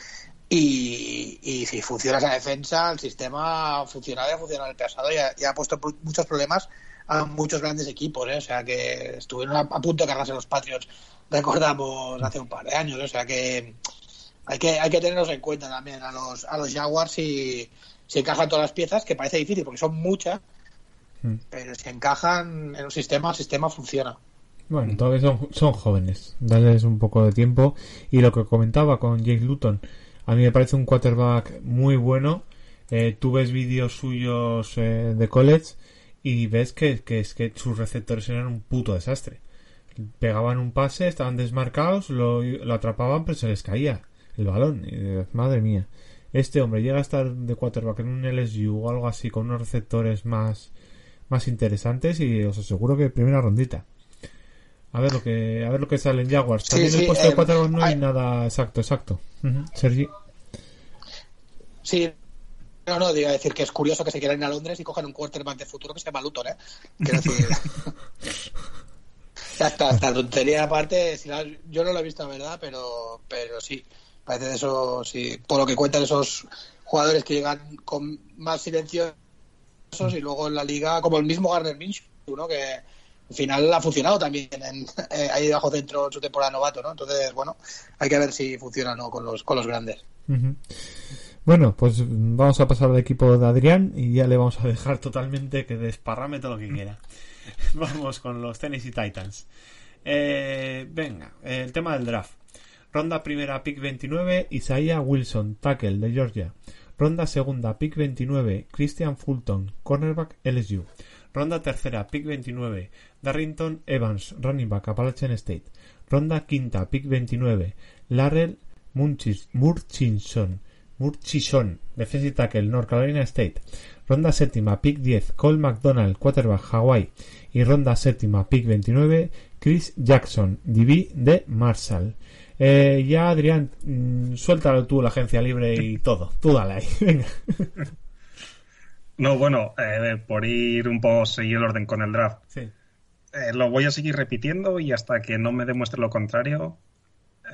Y, si funciona esa defensa, el sistema funcionaba y ha funcionado en el pasado y ha, y ha puesto pu- muchos problemas a muchos grandes equipos. ¿eh? O sea que estuvieron a, a punto de cargarse los Patriots, recordamos, hace un par de años. ¿eh? O sea que hay que, hay que tenerlos en cuenta también a los, a los Jaguars si, si encajan todas las piezas, que parece difícil porque son muchas, Mm. pero si encajan en un sistema, el sistema funciona. Bueno, todavía son, son jóvenes. Darles un poco de tiempo. Y lo que comentaba con Jake Luton, a mí me parece un quarterback muy bueno. Eh, tú ves vídeos suyos eh, de college y ves que, que es que sus receptores eran un puto desastre. Pegaban un pase, estaban desmarcados, lo, lo atrapaban, pero se les caía el balón. Y madre mía. Este hombre llega a estar de quarterback en un LSU o algo así con unos receptores más, más interesantes y os aseguro que primera rondita. A ver lo que a ver lo que sale en Jaguars. También sí, el puesto de eh, quarterback no hay hay- nada exacto, exacto. Ujú, Sergi. Sí, no, no, digo decir que es curioso que se quieran ir a Londres y cojan un quarterback de futuro que se llama Luton, ¿eh? Quiero decir. está, esta tontería aparte, si la- yo no lo he visto, la verdad, pero, pero sí, parece de eso, sí, por lo que cuentan esos jugadores que llegan con más silenciosos y luego en la liga, como el mismo Garner Minshew, ¿no? Que al final ha funcionado también en, eh, ahí bajo centro en su temporada novato, ¿no? Entonces, bueno, hay que ver si funciona o no con los, con los grandes. Bueno, pues vamos a pasar al equipo de Adrián y ya le vamos a dejar totalmente que desparrame todo lo que quiera. vamos con los Tennessee Titans. Eh, venga, el tema del draft. Ronda primera, pick 29, Isaiah Wilson, tackle de Georgia. Ronda segunda, pick 29, Christian Fulton, cornerback LSU. Ronda tercera, pick 29, Darrington Evans, running back Appalachian State. Ronda quinta, pick 29, Larrell Munchis- Murchison, Murchison, defensive tackle, North Carolina State. Ronda séptima, pick 10, Cole McDonald, quarterback Hawaii. Y ronda séptima, pick 29, Chris Jackson, DB de Marshall. Eh, ya, Adrián, mm, suéltalo tú la agencia libre y todo. Tú dale ahí. Venga. No, bueno, eh, por ir un poco seguir el orden con el draft. Sí. Eh, lo voy a seguir repitiendo y hasta que no me demuestre lo contrario,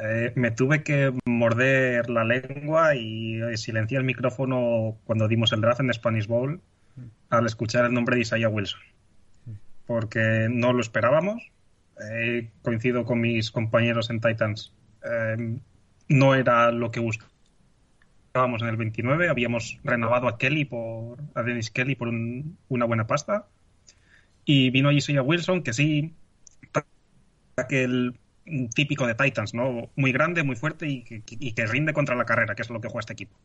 eh, me tuve que morder la lengua y silenciar el micrófono cuando dimos el draft en Spanish Bowl al escuchar el nombre de Isaiah Wilson. Porque no lo esperábamos. Eh, coincido con mis compañeros en Titans. Eh, no era lo que buscábamos en el 29. Habíamos renovado a Kelly por a Dennis Kelly por un- una buena pasta. Y vino allí Isaiah Wilson, que sí, aquel típico de Titans, ¿no? Muy grande, muy fuerte y que, y que rinde contra la carrera, que es lo que juega este equipo.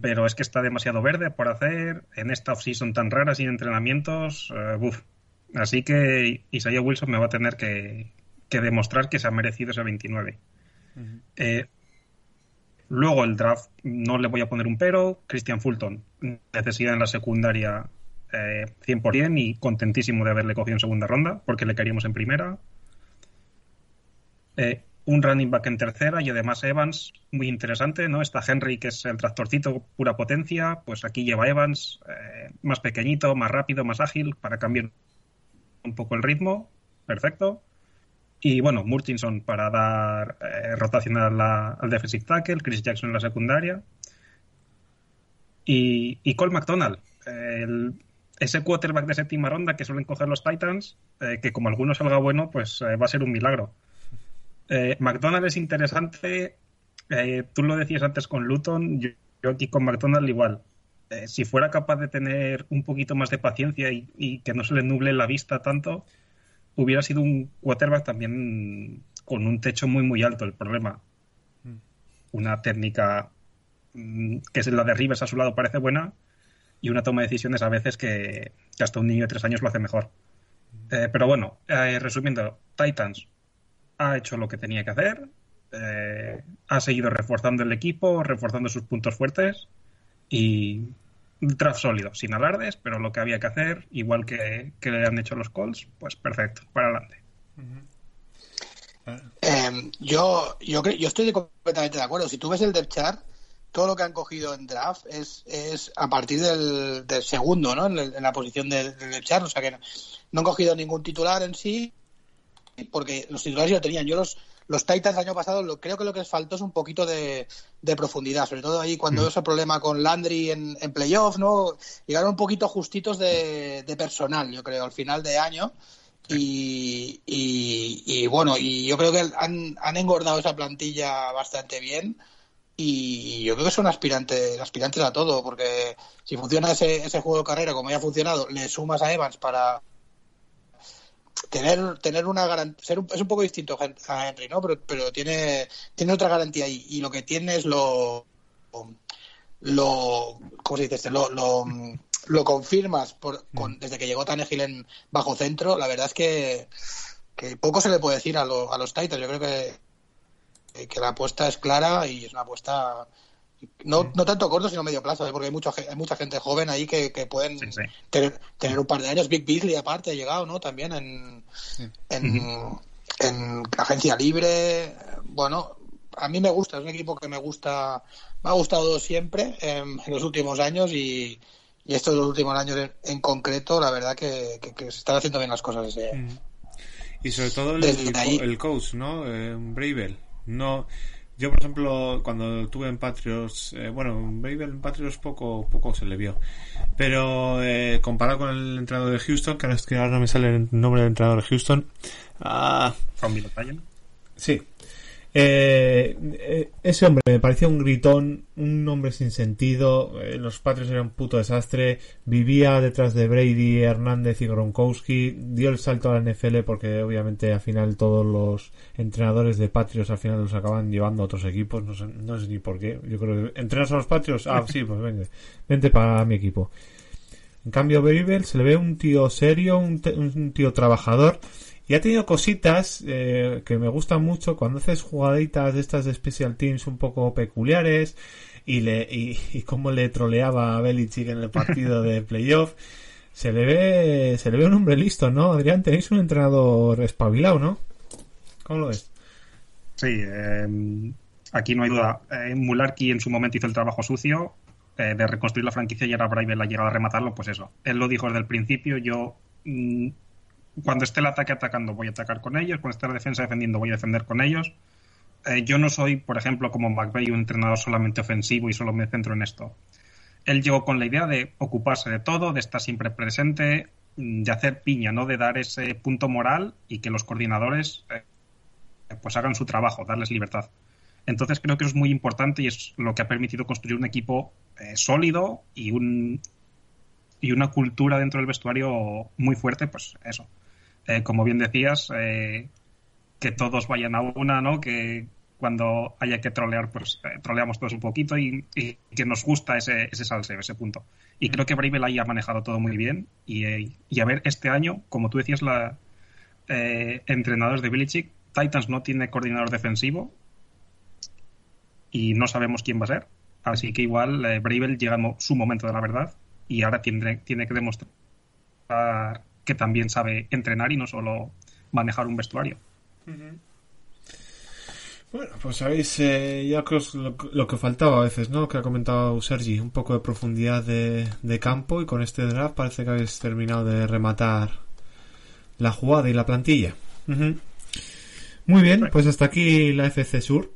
Pero es que está demasiado verde por hacer en esta offseason tan rara, sin entrenamientos. buf. Así que Isaiah Wilson me va a tener que, que demostrar que se ha merecido ese 29. Eh, luego el draft no le voy a poner un pero. Christian Fulton, necesidad en la secundaria eh, 100% y contentísimo de haberle cogido en segunda ronda porque le queríamos en primera. Eh, un running back en tercera y además Evans, muy interesante, ¿no? Está Henry, que es el tractorcito pura potencia, pues aquí lleva Evans, eh, más pequeñito, más rápido, más ágil, para cambiar un poco el ritmo, perfecto. Y bueno, Murchison para dar eh, rotación a la- al defensive tackle, Chris Jackson en la secundaria. Y, Cole McDonald, ese quarterback de séptima ronda que suelen coger los Titans, eh, que como alguno salga bueno, pues eh, va a ser un milagro. Eh, McDonald es interesante. tú lo decías antes con Luton, yo, aquí con McDonald igual. Si fuera capaz de tener un poquito más de paciencia y que no se le nuble la vista tanto, hubiera sido un quarterback también con un techo muy muy alto. El problema, una técnica mm, que es la de Rivers a su lado parece buena y una toma de decisiones a veces que, que hasta un niño de tres años lo hace mejor. Eh, pero bueno, eh, resumiendo, Titans ha hecho lo que tenía que hacer, eh, ha seguido reforzando el equipo, reforzando sus puntos fuertes y draft sólido, sin alardes, pero lo que había que hacer, igual que, le han hecho los Colts, pues perfecto, para adelante. Eh, yo, yo, yo estoy completamente de acuerdo. Si tú ves el depth chart, todo lo que han cogido en draft es, es a partir del, del segundo, ¿no? En la posición del, del depth chart. O sea que no, no han cogido ningún titular en sí, porque los titulares ya lo tenían. Yo los, los Titans el año pasado lo, creo que lo que les faltó es un poquito de, de profundidad, sobre todo ahí cuando ese problema con Landry en, en playoff, ¿no? Llegaron un poquito justitos de, de personal, yo creo, al final de año. Y, y, y, bueno, y yo creo que han, han engordado esa plantilla bastante bien. Y yo creo que son aspirantes, aspirantes a todo, porque si funciona ese, ese juego de carrera como ya ha funcionado, le sumas a Evans para tener tener una garantía ser un, es un poco distinto a Henry no pero pero tiene tiene otra garantía ahí. Y lo que tiene es lo lo cómo se dice este? lo, lo, lo confirmas por, con, desde que llegó Tannehill en bajo centro la verdad es que, que poco se le puede decir a, lo, a los Titans. Yo creo que, que la apuesta es clara y es una apuesta no, no tanto corto sino medio plazo ¿eh? porque hay mucha hay mucha gente joven ahí que, que pueden Sí, sí. tener, tener un par de años Big Beasley aparte ha llegado no también en en, en agencia libre bueno a mí me gusta es un equipo que me gusta me ha gustado siempre en, en los últimos años y, y estos dos últimos años en, en concreto la verdad que, que- que se están haciendo bien las cosas Y sobre todo el, el, coach, ¿no? Eh, Bravel. No, yo, por ejemplo, cuando estuve en Patriots, eh, bueno, Bravel en Patriots poco, poco se le vio. Pero eh, comparado con el entrenador de Houston, que ahora, es que ahora no me sale el nombre del entrenador de Houston. Ah, O'Brien. Sí. Eh, eh, ese hombre me parecía un gritón, un hombre sin sentido. eh, los Patriots eran un puto desastre. Vivía detrás de Brady, Hernández y Gronkowski. Dio el salto a la NFL porque obviamente al final todos los entrenadores de Patriots al final los acaban llevando a otros equipos. No sé, no sé ni por qué. Yo creo que entrenas a los Patriots. Ah, sí, pues vente, vente para mi equipo. En cambio, Beribel se le ve un tío serio, un, un tío trabajador. Y ha tenido cositas eh, que me gustan mucho cuando haces jugaditas de estas de Special Teams un poco peculiares y, le, y, y cómo le troleaba a Belichick en el partido de playoff. Se le ve se le ve un hombre listo, ¿no? Adrián, tenéis un entrenador espabilado, ¿no? ¿Cómo lo ves? Sí, eh, aquí no hay duda. Eh, Mularki en su momento hizo el trabajo sucio eh, de reconstruir la franquicia y ahora Bravel ha llegado a rematarlo, pues eso. Él lo dijo desde el principio, yo mm, cuando esté el ataque atacando voy a atacar con ellos, cuando esté la defensa defendiendo voy a defender con ellos. Eh, yo no soy, por ejemplo, como McVeigh, un entrenador solamente ofensivo y solo me centro en esto. Él llegó con la idea de ocuparse de todo, de estar siempre presente, mm, de hacer piña, ¿no? De dar ese punto moral y que los coordinadores eh, pues hagan su trabajo, darles libertad. Entonces creo que eso es muy importante y es lo que ha permitido construir un equipo eh, sólido y un y una cultura dentro del vestuario muy fuerte, pues eso. Eh, como bien decías, eh, que todos vayan a una, ¿no? Que cuando haya que trolear, pues eh, troleamos todos un poquito y, que nos gusta ese, ese salseo, ese punto. Y creo que Bravel ahí ha manejado todo muy bien. Y, y a ver, este año, como tú decías, la eh, entrenadores de Belichick, Titans no tiene coordinador defensivo y no sabemos quién va a ser. Así que igual eh, llega su momento de la verdad y ahora tiene, tiene que demostrar que también sabe entrenar y no solo manejar un vestuario. Bueno, pues sabéis, eh, ya que os- lo, lo que faltaba a veces, ¿no? Que ha comentado Sergi, un poco de profundidad de, de campo y con este draft parece que habéis terminado de rematar la jugada y la plantilla. Muy bien, pues hasta aquí la FC Sur.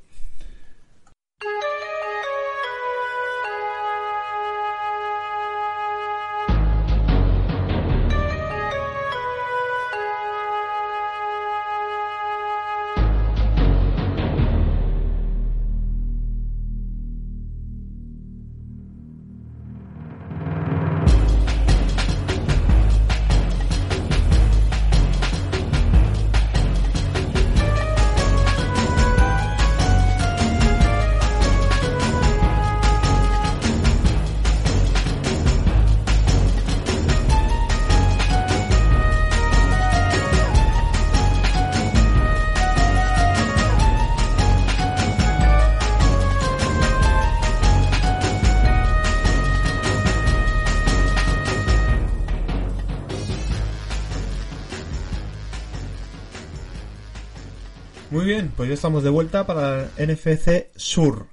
Pues ya estamos de vuelta para el NFC Sur.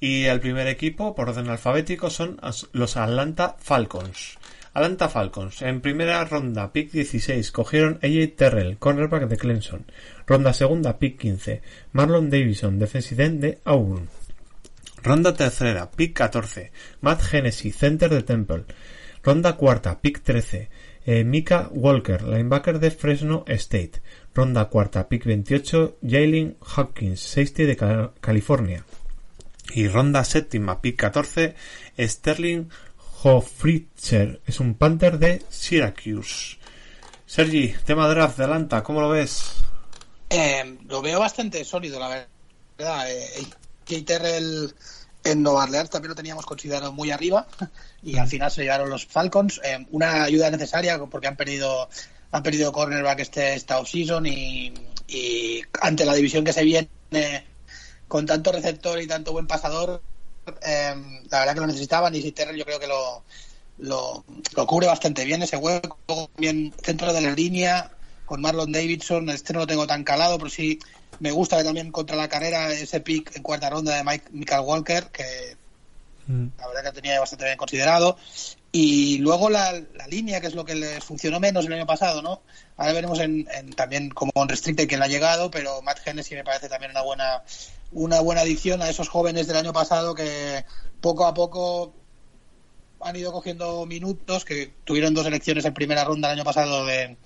Y el primer equipo, por orden alfabético, son los Atlanta Falcons. Atlanta Falcons, en primera ronda, pick 16, cogieron AJ Terrell, cornerback de Clemson. Ronda segunda, pick 15, Marlon Davison, defensive end de Auburn. Ronda tercera, pick 14, Matt Hennessy, center de Temple. Ronda cuarta, pick 13, eh, Mika Walker, linebacker de Fresno State. Ronda cuarta, pick 28, Jalen Hopkins, safety de Ca- California. Y ronda séptima, pick 14, Sterling Hofritzer, es un Panther de Syracuse. Sergi, tema draft de Atlanta, ¿cómo lo ves? Eh, lo veo bastante sólido, la verdad. Eh, Terrell en Nueva Orleans también lo teníamos considerado muy arriba y al final se llevaron los Falcons. Eh, una ayuda necesaria porque han perdido han perdido cornerback este esta offseason y, y ante la división que se viene con tanto receptor y tanto buen pasador, eh, la verdad que lo necesitaban y si Terrell yo creo que lo, lo, lo cubre bastante bien ese hueco, bien centro de la línea, con Marlon Davidson, este no lo tengo tan calado, pero sí me gusta que también contra la carrera ese pick en cuarta ronda de Mike, Michael Walker, que la verdad que tenía bastante bien considerado. Y luego la, la línea, que es lo que les funcionó menos el año pasado, ¿no? Ahora veremos en, en- también como en Restricted que ha llegado, pero Matt Hennessy me parece también una buena una buena adición a esos jóvenes del año pasado que poco a poco han ido cogiendo minutos, que tuvieron dos elecciones en primera ronda el año pasado de,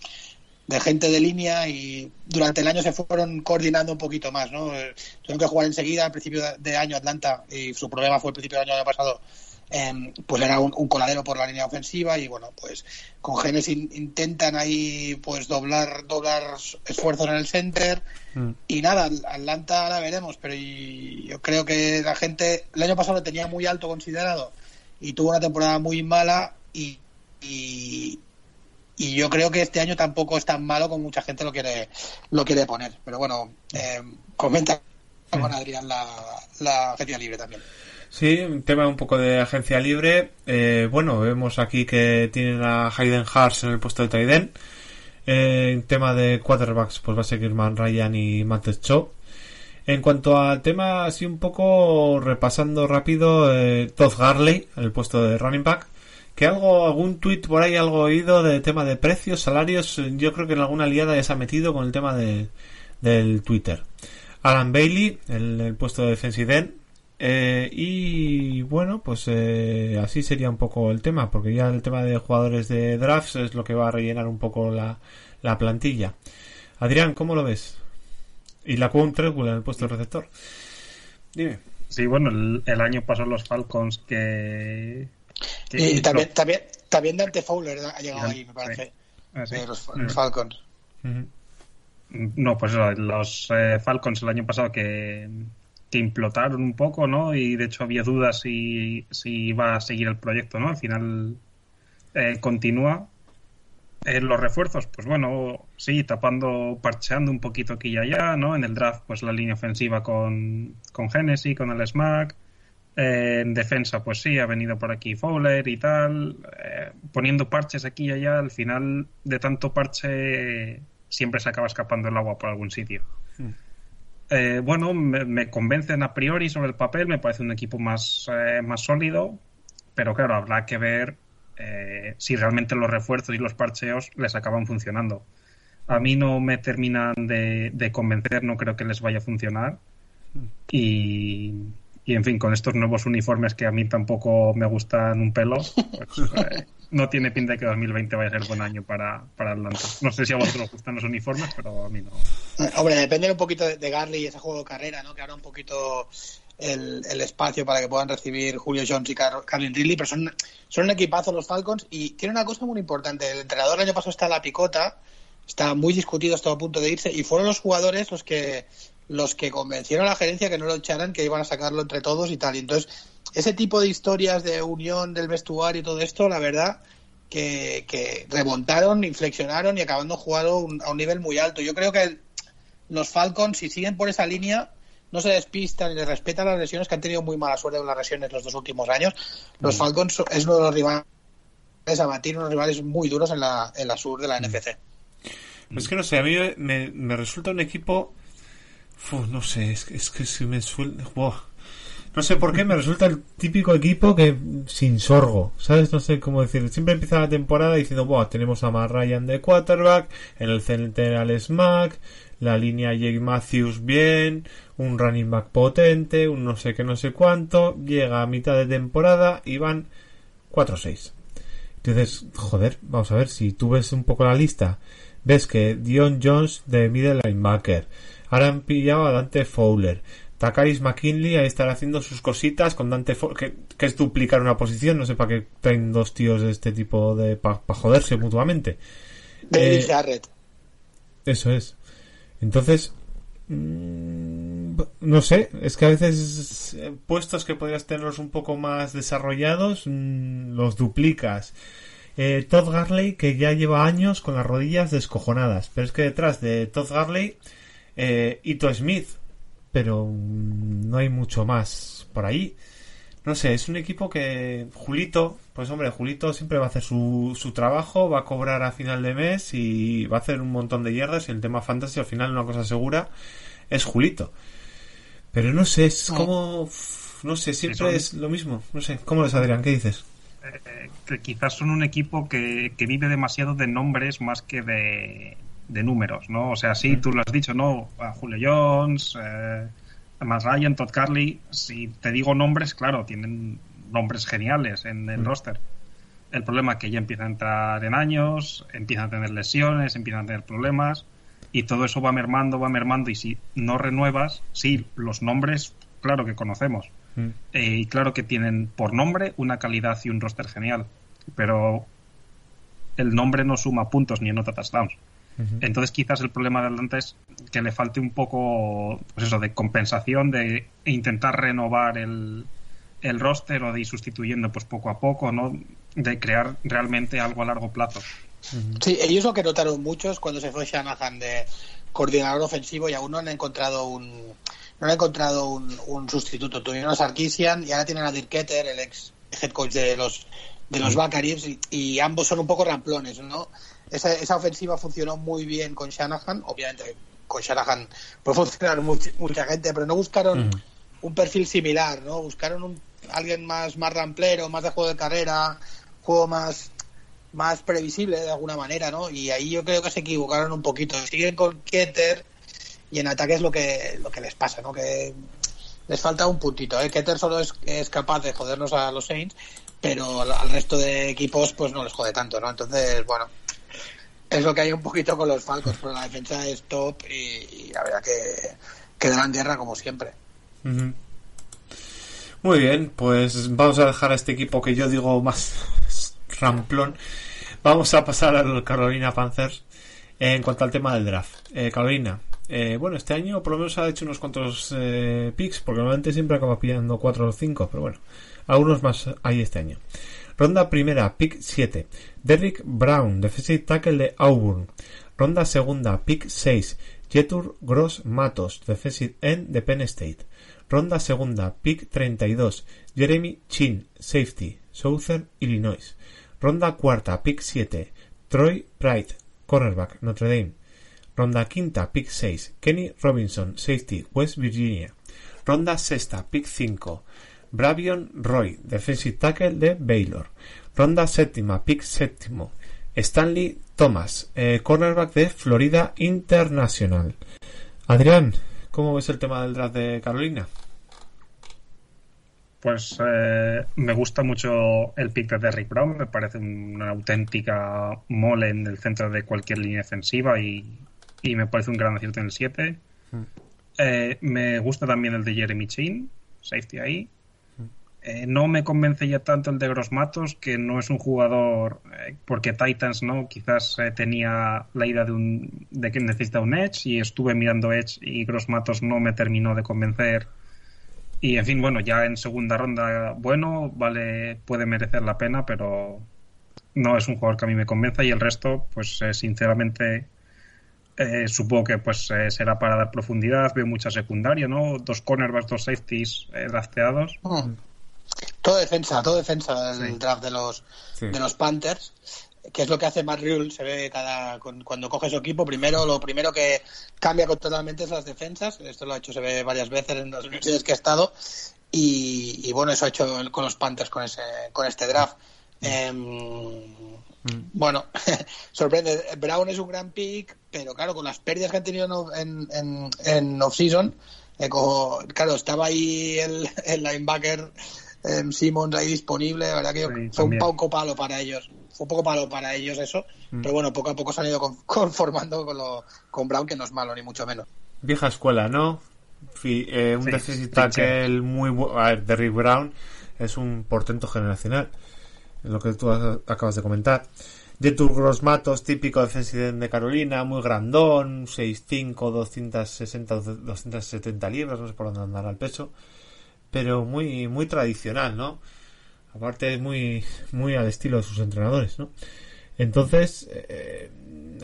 gente de línea y durante el año se fueron coordinando un poquito más, ¿no? Eh, Tuvieron que jugar enseguida al principio de- año Atlanta y su problema fue el principio del año, año pasado em, pues era un, un coladero por la línea ofensiva y bueno pues con Genes in- intentan ahí pues doblar doblar esfuerzos en el center. Y nada Atlanta ahora veremos pero y- yo creo que la gente el año pasado lo tenía muy alto considerado y tuvo una temporada muy mala y, y y yo creo que este año tampoco es tan malo como mucha gente lo quiere lo quiere poner. Pero bueno eh, comenta con Adrián la, la agencia libre también Sí, un tema un poco de agencia libre. Eh, bueno, vemos aquí que tienen a Hayden Hars en el puesto de Taiden. Eh, en tema de quarterbacks, pues va a seguir Man Ryan y Matt Cho. En cuanto al tema, así un poco repasando rápido, eh, Todd Garley en el puesto de running back. Que algo, algún tweet por ahí, algo oído de tema de precios, salarios. Yo creo que en alguna liada ya se ha metido con el tema de, del Twitter. Alan Bailey en el puesto de defensive. Eh, y bueno, pues eh, así sería un poco el tema, porque ya el tema de jugadores de drafts es lo que va a rellenar un poco la, la plantilla. Adrián, ¿cómo lo ves? Y la Treadwell en el puesto de receptor. Dime. Sí, bueno, el, el año pasado los Falcons que... que Y hizo- también, también, también Dante Fowler ha llegado ahí, me parece, Ah, sí. los, Mm. los Falcons. No, pues eso, los eh, Falcons el año pasado que, que implotaron un poco, ¿no? Y de hecho había dudas si, si iba a seguir el proyecto, ¿no? Al final eh, continúa. Eh, los refuerzos, pues bueno, sí, tapando, parcheando un poquito aquí y allá, ¿no? En el draft, pues la línea ofensiva con, con Genesis, con el Smack. Eh, en defensa, pues sí, ha venido por aquí Fowler y tal. eh, poniendo parches aquí y allá, al final de tanto parche siempre se acaba escapando el agua por algún sitio. Eh, bueno, me, me convencen a priori sobre el papel, me parece un equipo más, eh, más sólido, pero claro, habrá que ver eh, si realmente los refuerzos y los parcheos les acaban funcionando. A mí no me terminan de, de convencer, no creo que les vaya a funcionar. Y, y, en fin, con estos nuevos uniformes que a mí tampoco me gustan un pelo, pues, no tiene pinta de que 2020 vaya a ser buen año para, para Atlanta. No sé si a vosotros os gustan los uniformes, pero a mí no. Hombre, depende un poquito de, de Garley y ese juego de carrera, ¿no? Que abra un poquito el, el espacio para que puedan recibir Julio Jones y Car Calvin Ridley, pero son, son un equipazo los Falcons y tiene una cosa muy importante. El entrenador el año pasado está en la picota, está muy discutido, está a punto de irse y fueron los jugadores los que los que convencieron a la gerencia que no lo echaran, que iban a sacarlo entre todos y tal. Y entonces, ese tipo de historias de unión del vestuario y todo esto, la verdad, que, que remontaron, inflexionaron y acabando jugando un- a un nivel muy alto. Yo creo que los Falcons, si siguen por esa línea, no se despistan y les respetan las lesiones, que han tenido muy mala suerte con las lesiones los dos últimos años. Los Falcons so- es uno de los rivales a batir, unos rivales muy duros en la, en la sur de la NFC. Es que no sé, a mí me, me resulta un equipo Uf, no sé, es, que- es que si me suele... Buah. No sé por qué me resulta el típico equipo que sin sorgo, ¿sabes? No sé cómo decir. Siempre empieza la temporada diciendo, Buah, tenemos a Matt Ryan de quarterback, en el center al Smack, la línea Jake Matthews bien, un running back potente, un no sé qué, no sé cuánto. Llega a mitad de temporada y van 4-6. Entonces, joder, vamos a ver, si tú ves un poco la lista, ves que Dion Jones de middle linebacker, ahora han pillado a Dante Fowler, Takaris McKinley ahí estará haciendo sus cositas con Dante Fowler, que, que es duplicar una posición, no sé para qué traen dos tíos de este tipo de, para joderse mutuamente. David Eh, Garrett. Eso es. Entonces, mm, no sé, es que a veces eh, puestos que podrías tenerlos un poco más desarrollados, mm, los duplicas. Eh, Todd Garley, que ya lleva años con las rodillas descojonadas, pero es que detrás de Todd Garley, eh, Ito Smith, pero mm, no hay mucho más por ahí. No sé, es un equipo que Julito, pues hombre, Julito siempre va a hacer su, su trabajo, va a cobrar a final de mes y va a hacer un montón de yardas y el tema fantasy al final una cosa segura es Julito. Pero no sé, es como... No sé, siempre es lo mismo. No sé, ¿cómo les Adrián? ¿Qué dices? Eh, que quizás son un equipo que, que vive demasiado de nombres más que de, de números, ¿no? O sea, sí, tú lo has dicho, ¿no? A Julio Jones, eh, a Matt Ryan, Todd Carley. Si te digo nombres, claro, tienen nombres geniales en el roster. El problema es que ya empiezan a entrar en años, empiezan a tener lesiones, empiezan a tener problemas y todo eso va mermando, va mermando y si no renuevas, sí, los nombres, claro que conocemos. Mm. Eh, y claro que tienen por nombre una calidad y un roster genial, pero el nombre no suma puntos ni anota touchdowns. Entonces quizás el problema de Atlanta es que le falte un poco, pues eso, de compensación, de intentar renovar el, el roster o de ir sustituyendo pues poco a poco, ¿no? De crear realmente algo a largo plazo. Sí, ellos lo que notaron muchos cuando se fue Shanahan de coordinador ofensivo y aún no han encontrado un no han encontrado un, un sustituto. Tuvieron a Sarkisian y ahora tienen a Dirk Ketter, el ex head coach de los de los Buccaneers y, y ambos son un poco ramplones, ¿no? Esa, esa ofensiva funcionó muy bien con Shanahan, obviamente con Shanahan puede funcionar much- mucha gente, pero no buscaron Ujú. un perfil similar, ¿no? Buscaron un, alguien más más ramplero, más de juego de carrera, juego más más previsible de alguna manera, ¿no? Y ahí yo creo que se equivocaron un poquito. Siguen con Keter y en ataque es lo que lo que les pasa, ¿no? Que les falta un puntito, ¿eh? Keter solo es, es capaz de jodernos a los Saints, pero al, al resto de equipos pues no les jode tanto, ¿no? Entonces, bueno, es lo que hay un poquito con los Falcons, pero la defensa es top y, la verdad que, que darán guerra como siempre. Muy bien, pues vamos a dejar a este equipo que yo digo más ramplón. Vamos a pasar al Carolina Panthers en cuanto al tema del draft. Eh, Carolina, eh, bueno, este año por lo menos ha hecho unos cuantos eh, picks, porque normalmente siempre acaba pillando 4 o 5, pero bueno, algunos más hay este año. Ronda primera, pick 7. Derrick Brown, defensive tackle de Auburn. Ronda segunda, pick 6. Jetur Gross Matos, defensive end de Penn State. Ronda segunda, pick 32. Jeremy Chin, safety, Southern Illinois. Ronda cuarta, pick 7. Troy Pride, cornerback, Notre Dame. Ronda quinta, pick 6. Kenny Robinson, safety, West Virginia. Ronda sexta, pick 5. Bravion Roy, defensive tackle de Baylor. Ronda séptima, pick séptimo. Stanley Thomas, eh, cornerback de Florida International. Adrián, ¿cómo ves el tema del draft de Carolina? Pues eh, me gusta mucho el pick de Derrick Brown, me parece una auténtica mole en el centro de cualquier línea defensiva y, y me parece un gran acierto en el 7. Eh, me gusta también el de Jeremy Chin, safety ahí. Eh, no me convence ya tanto el de Gross Matos, que no es un jugador, eh, porque Titans no quizás eh, tenía la idea de, un, de que necesita un Edge y estuve mirando Edge y Gross Matos no me terminó de convencer. Y en fin, bueno, ya en segunda ronda, bueno, vale, puede merecer la pena, pero no es un jugador que a mí me convenza y el resto, pues sinceramente, eh, supongo que pues será para dar profundidad. Veo mucha secundaria, ¿no? Dos cornerbacks, dos safeties eh. Todo defensa, todo defensa del Sí. draft de los Sí. de los Panthers. que es lo que hace Matt Rule, se ve cada cuando coge su equipo, primero lo primero que cambia totalmente es las defensas, esto lo ha hecho se ve varias veces en las universidades que ha estado y, y bueno, eso ha hecho con los Panthers con ese con este draft. Em, bueno, sorprende. Brown es un gran pick, pero claro, con las pérdidas que han tenido en, en, en off-season, eh, claro, estaba ahí el, el linebacker em, Simmons ahí disponible. La verdad que yo- Sí, fue un también. poco palo para ellos. Fue un poco palo para ellos eso. Pero bueno, poco a poco se han ido con- conformando con, lo, con Brown, que no es malo, ni mucho menos. Vieja escuela, ¿no? Fi- eh, un Sí, sí, tackle muy bueno. A ver, Derrick Brown es un portento generacional. Es lo que tú has- acabas de comentar. Jetur Gross Matos, típico defensive end de Carolina, muy grandón, 6'5, 260, 270 libras, no sé por dónde andará el peso. Pero muy, muy tradicional, ¿no? Aparte, muy, muy al estilo de sus entrenadores, ¿no? Entonces, eh,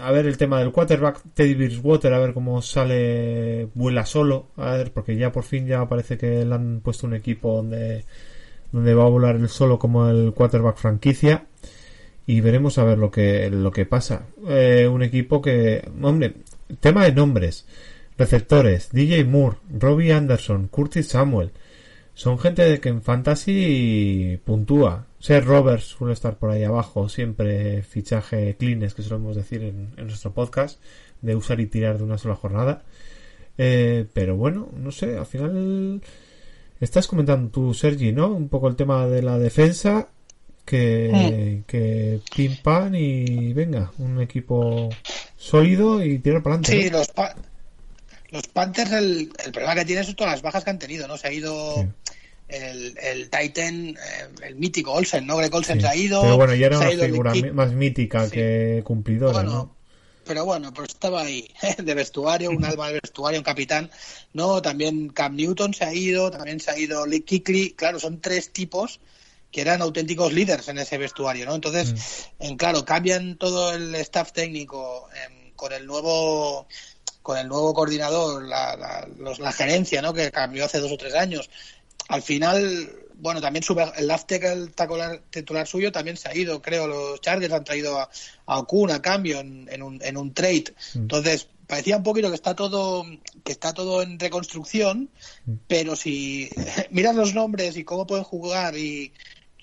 a ver el tema del quarterback, Teddy Bridgewater, a ver cómo sale, vuela solo, a ver, porque ya por fin ya parece que le han puesto un equipo donde, donde va a volar él solo como el quarterback franquicia y veremos a ver lo que, lo que pasa. Eh, un equipo que, hombre, tema de nombres, receptores, DJ Moore, Robbie Anderson, Curtis Samuel, son gente de que en fantasy puntúa. Ser Roberts suele estar por ahí abajo, siempre fichaje cleans, que solemos decir en, en nuestro podcast, de usar y tirar de una sola jornada. Eh, pero bueno, no sé, al final estás comentando tú, Sergi, ¿no? Un poco el tema de la defensa, que, que pim pam y venga, un equipo sólido y tirar para adelante. Sí, los, pa- los Panthers, el, el problema que tienen son todas las bajas que han tenido, ¿no? Se ha ido Sí. El, el Titan, eh, el mítico Olsen, ¿no? Greg Olsen Sí. se ha ido. Pero bueno, ya era una figura más mítica Sí. que cumplidora, Bueno, ¿no? pero bueno, pues estaba ahí, de vestuario, un alma de vestuario, un capitán, ¿no? También Cam Newton se ha ido, también se ha ido Lee Kickley, claro, son tres tipos que eran auténticos líderes en ese vestuario, ¿no? Entonces, Mm. en claro, cambian todo el staff técnico em, con el nuevo con el nuevo coordinador, la, la, los- la gerencia, ¿no? Que cambió hace dos o tres años. Al final, bueno, también sube el left tackle titular suyo también se ha ido, creo. Los Chargers han traído a, a Okun a cambio en, en un, en un trade. Entonces, parecía un poquito que está todo que está todo en reconstrucción, pero si miras los nombres y cómo pueden jugar y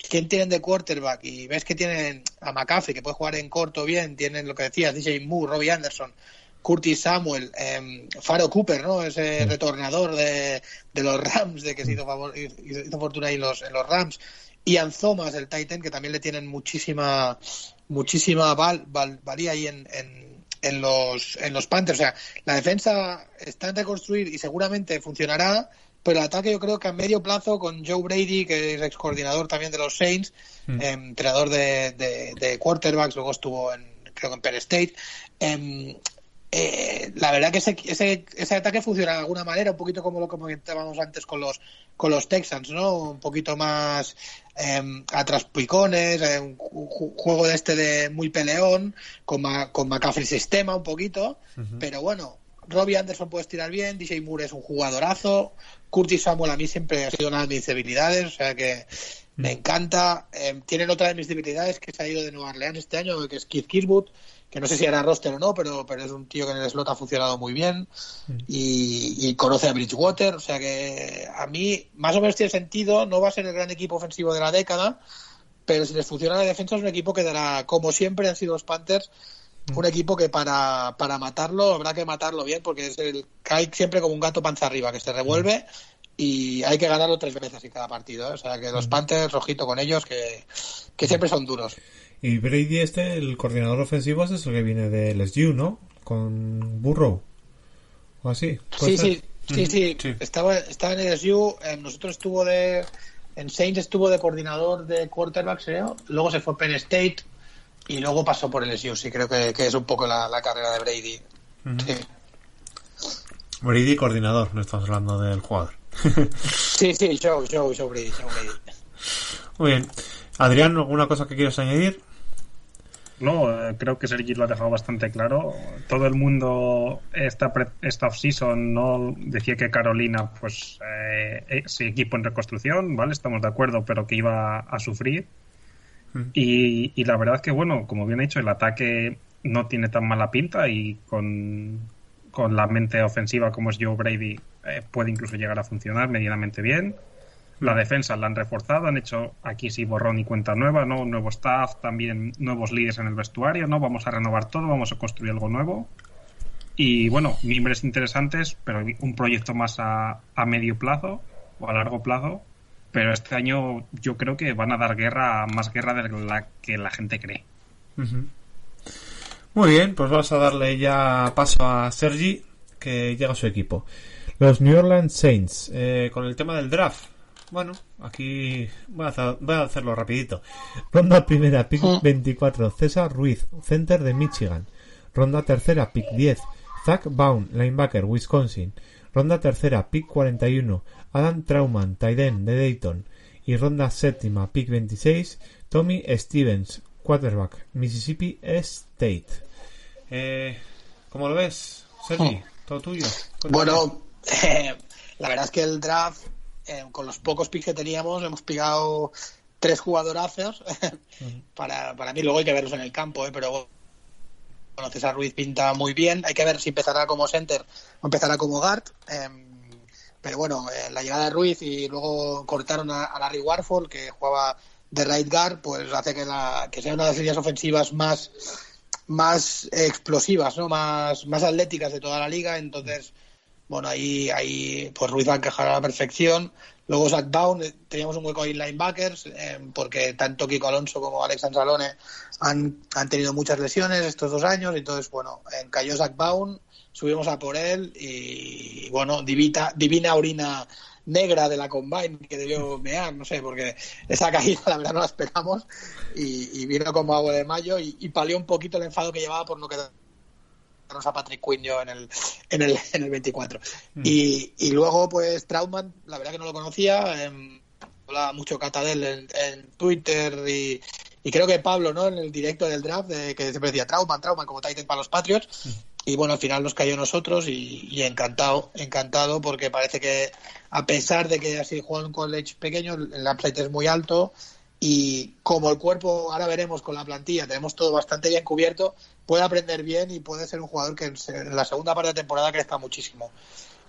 quién tienen de quarterback y ves que tienen a McCaffrey que puede jugar en corto bien, tienen lo que decías, DJ Moore, Robbie Anderson, Curtis Samuel, eh, Faro Cooper, ¿no? Ese retornador de, de los Rams, de que se hizo, favor, hizo fortuna ahí en los, en los Rams. Ian Thomas, el Titan, que también le tienen muchísima muchísima val, val- valía ahí en, en, en los, en los Panthers. O sea, la defensa está en reconstruir y seguramente funcionará, pero el ataque yo creo que a medio plazo con Joe Brady, que es ex coordinador también de los Saints, eh, entrenador de, de, de quarterbacks, luego estuvo en, creo que en Penn State. em, eh, la verdad que ese, ese, ese ataque funciona de alguna manera, un poquito como lo comentábamos antes con los con los Texans, ¿no? Un poquito más eh, a traspicones, eh, un ju- juego de este de muy peleón, con, Ma- con McCaffrey sistema un poquito, pero bueno, Robbie Anderson puede tirar bien, DJ Moore es un jugadorazo, Curtis Samuel a mí siempre ha sido una de mis debilidades, o sea que me encanta. Eh, tienen otra de mis debilidades que se ha ido de Nueva Orleans este año, que es Keith Kirkwood, que no sé si era roster o no, pero, pero es un tío que en el slot ha funcionado muy bien y, y conoce a Bridgewater, o sea que a mí más o menos tiene sentido, no va a ser el gran equipo ofensivo de la década, pero si les funciona la defensa es un equipo que dará, como siempre han sido los Panthers, un equipo que para, para matarlo habrá que matarlo bien porque es el cae siempre como un gato panza arriba que se revuelve y hay que ganarlo tres veces en cada partido. ¿eh? O sea que los Panthers, rojito con ellos, que, que siempre son duros. Y Brady este, el coordinador ofensivo, es el que viene de LSU, ¿no? Con Burrow. O así. ¿puede Sí, sí, sí, sí, sí. Estaba, estaba en LSU, eh, nosotros estuvo de... En Saints estuvo de coordinador de quarterbacks, creo. Luego se fue a Penn State y luego pasó por LSU. Sí, creo que, que es un poco la, la carrera de Brady. Sí. Brady, coordinador, no estamos hablando del jugador. Sí, sí, Joe, Joe, Joe Brady, Brady. Muy bien. Adrián, ¿alguna cosa que quieras añadir? No, eh, creo que Sergi lo ha dejado bastante claro. Todo el mundo esta, esta off-season no decía que Carolina, pues, eh, ese equipo en reconstrucción, ¿vale? Estamos de acuerdo, pero que iba a sufrir. Y, y la verdad es que, bueno, como bien he dicho, el ataque no tiene tan mala pinta y con, con la mente ofensiva como es Joe Brady eh, puede incluso llegar a funcionar medianamente bien. La defensa la han reforzado, han hecho aquí sí borrón y cuenta nueva, ¿no? Nuevo staff, también nuevos líderes en el vestuario, ¿no? Vamos a renovar todo, vamos a construir algo nuevo. Y bueno, miembros interesantes, pero un proyecto más a, a medio plazo o a largo plazo. Pero este año yo creo que van a dar guerra, más guerra de la que la gente cree. Muy bien, pues vamos a darle ya paso a Sergi, que llega a su equipo. Los New Orleans Saints, eh, con el tema del draft. Bueno, aquí voy a, hacer- voy a hacerlo rapidito. Ronda primera, pick 24, César Ruiz, center de Michigan. Ronda tercera, pick 10, Zach Baum, linebacker, Wisconsin. Ronda tercera, pick 41, Adam Trauman, tight end de Dayton. Y ronda séptima, pick 26, Tommy Stevens, quarterback, Mississippi State. Eh, ¿Cómo lo ves, Sergi? ¿Todo tuyo? Cuéntame. Bueno, eh, la verdad es que el draft, eh, con los pocos picks que teníamos, hemos picado tres jugadorazos. para, para mí, luego hay que verlos en el campo, ¿eh? pero bueno, César Ruiz pinta muy bien. Hay que ver si empezará como center o empezará como guard. eh, pero bueno, eh, la llegada de Ruiz y luego cortaron a, a Larry Warford, que jugaba de right guard, pues hace que, la, que sea una de las líneas ofensivas más más explosivas, ¿no? Más, más atléticas de toda la liga. Entonces, bueno, ahí, ahí pues Ruiz va a encajar a la perfección. Luego Baum, eh, teníamos un hueco ahí en linebackers, eh, porque tanto Kiko Alonso como Alex Anzalone han, han tenido muchas lesiones estos dos años. Entonces, bueno, cayó Baum, subimos a por él y, bueno, divita, divina orina negra de la Combine que debió mear, no sé, porque esa caída la verdad no la esperamos y, vino como agua de mayo y, y palió un poquito el enfado que llevaba por no a Patrick Quinn yo en el, en el, en el 24. Y, y luego, pues, Trautman, la verdad que no lo conocía, em, hablaba mucho Cata de él en, en Twitter y, y creo que Pablo, ¿no? En el directo del draft, de, que siempre decía Trautman, Trautman, como Titan para los Patriots. Y bueno, al final nos cayó a nosotros y, y encantado, encantado, porque parece que a pesar de que así juega en un college pequeño, el upside es muy alto y como el cuerpo, ahora veremos con la plantilla, tenemos todo bastante bien cubierto, puede aprender bien y puede ser un jugador que en la segunda parte de temporada crezca muchísimo.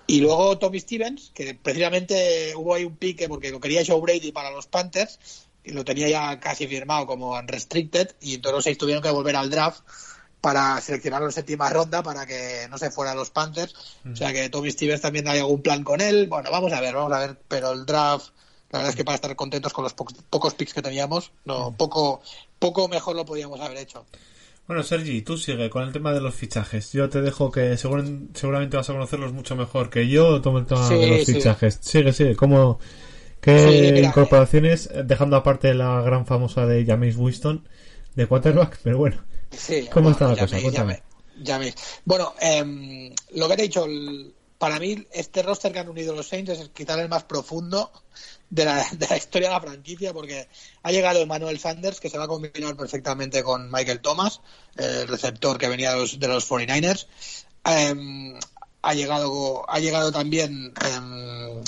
Y luego Tommy Stevens, que precisamente hubo ahí un pique porque lo quería Joe Brady para los Panthers y lo tenía ya casi firmado como unrestricted y entonces los seis tuvieron que volver al draft para seleccionarlo en séptima ronda para que no se fuera a los Panthers. O sea que Tommy Stevens también hay algún plan con él. Bueno, vamos a ver, vamos a ver. Pero el draft, la verdad es que para estar contentos con los po- pocos picks que teníamos, no, poco, poco mejor lo podíamos haber hecho. Bueno, Sergi, tú sigue con el tema de los fichajes. Yo te dejo que segura- seguramente vas a conocerlos mucho mejor que yo. Toma el tema Sí, de los sí. fichajes. Sigue, sigue. ¿Cómo, ¿Qué Sí, incorporaciones? Dejando aparte la gran famosa de James Winston de quarterback, pero bueno. ¿Cómo está la cosa? Cuéntame. Ya, ya. Bueno, em, lo que te he dicho, el- para mí este roster que han unido los Saints es quizás el más profundo de la, historia de la franquicia porque ha llegado Emmanuel Sanders que se va a combinar perfectamente con Michael Thomas, el receptor que venía de los, de los 49ers. Em, ha llegado ha llegado también em,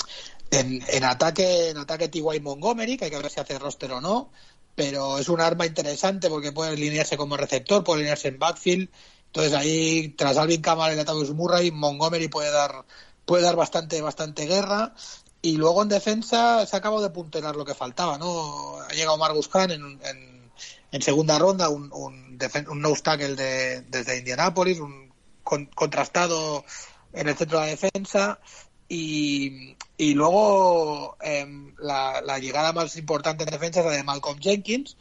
en, en ataque en ataque T.Y. Montgomery, que hay que ver si hace roster o no, pero es un arma interesante porque puede alinearse como receptor, puede alinearse en backfield. Entonces ahí, tras Alvin Kamara y Latavius Murray, Montgomery puede dar, puede dar bastante, bastante guerra. Y luego en defensa se ha acabado de punterar lo que faltaba, ¿no? Ha llegado Margus Khan en, en, en segunda ronda, un, un, defen- un nose tackle de, desde Indianapolis, un con- contrastado en el centro de la defensa. Y, y luego em, la, la llegada más importante en defensa es la de Malcolm Jenkins,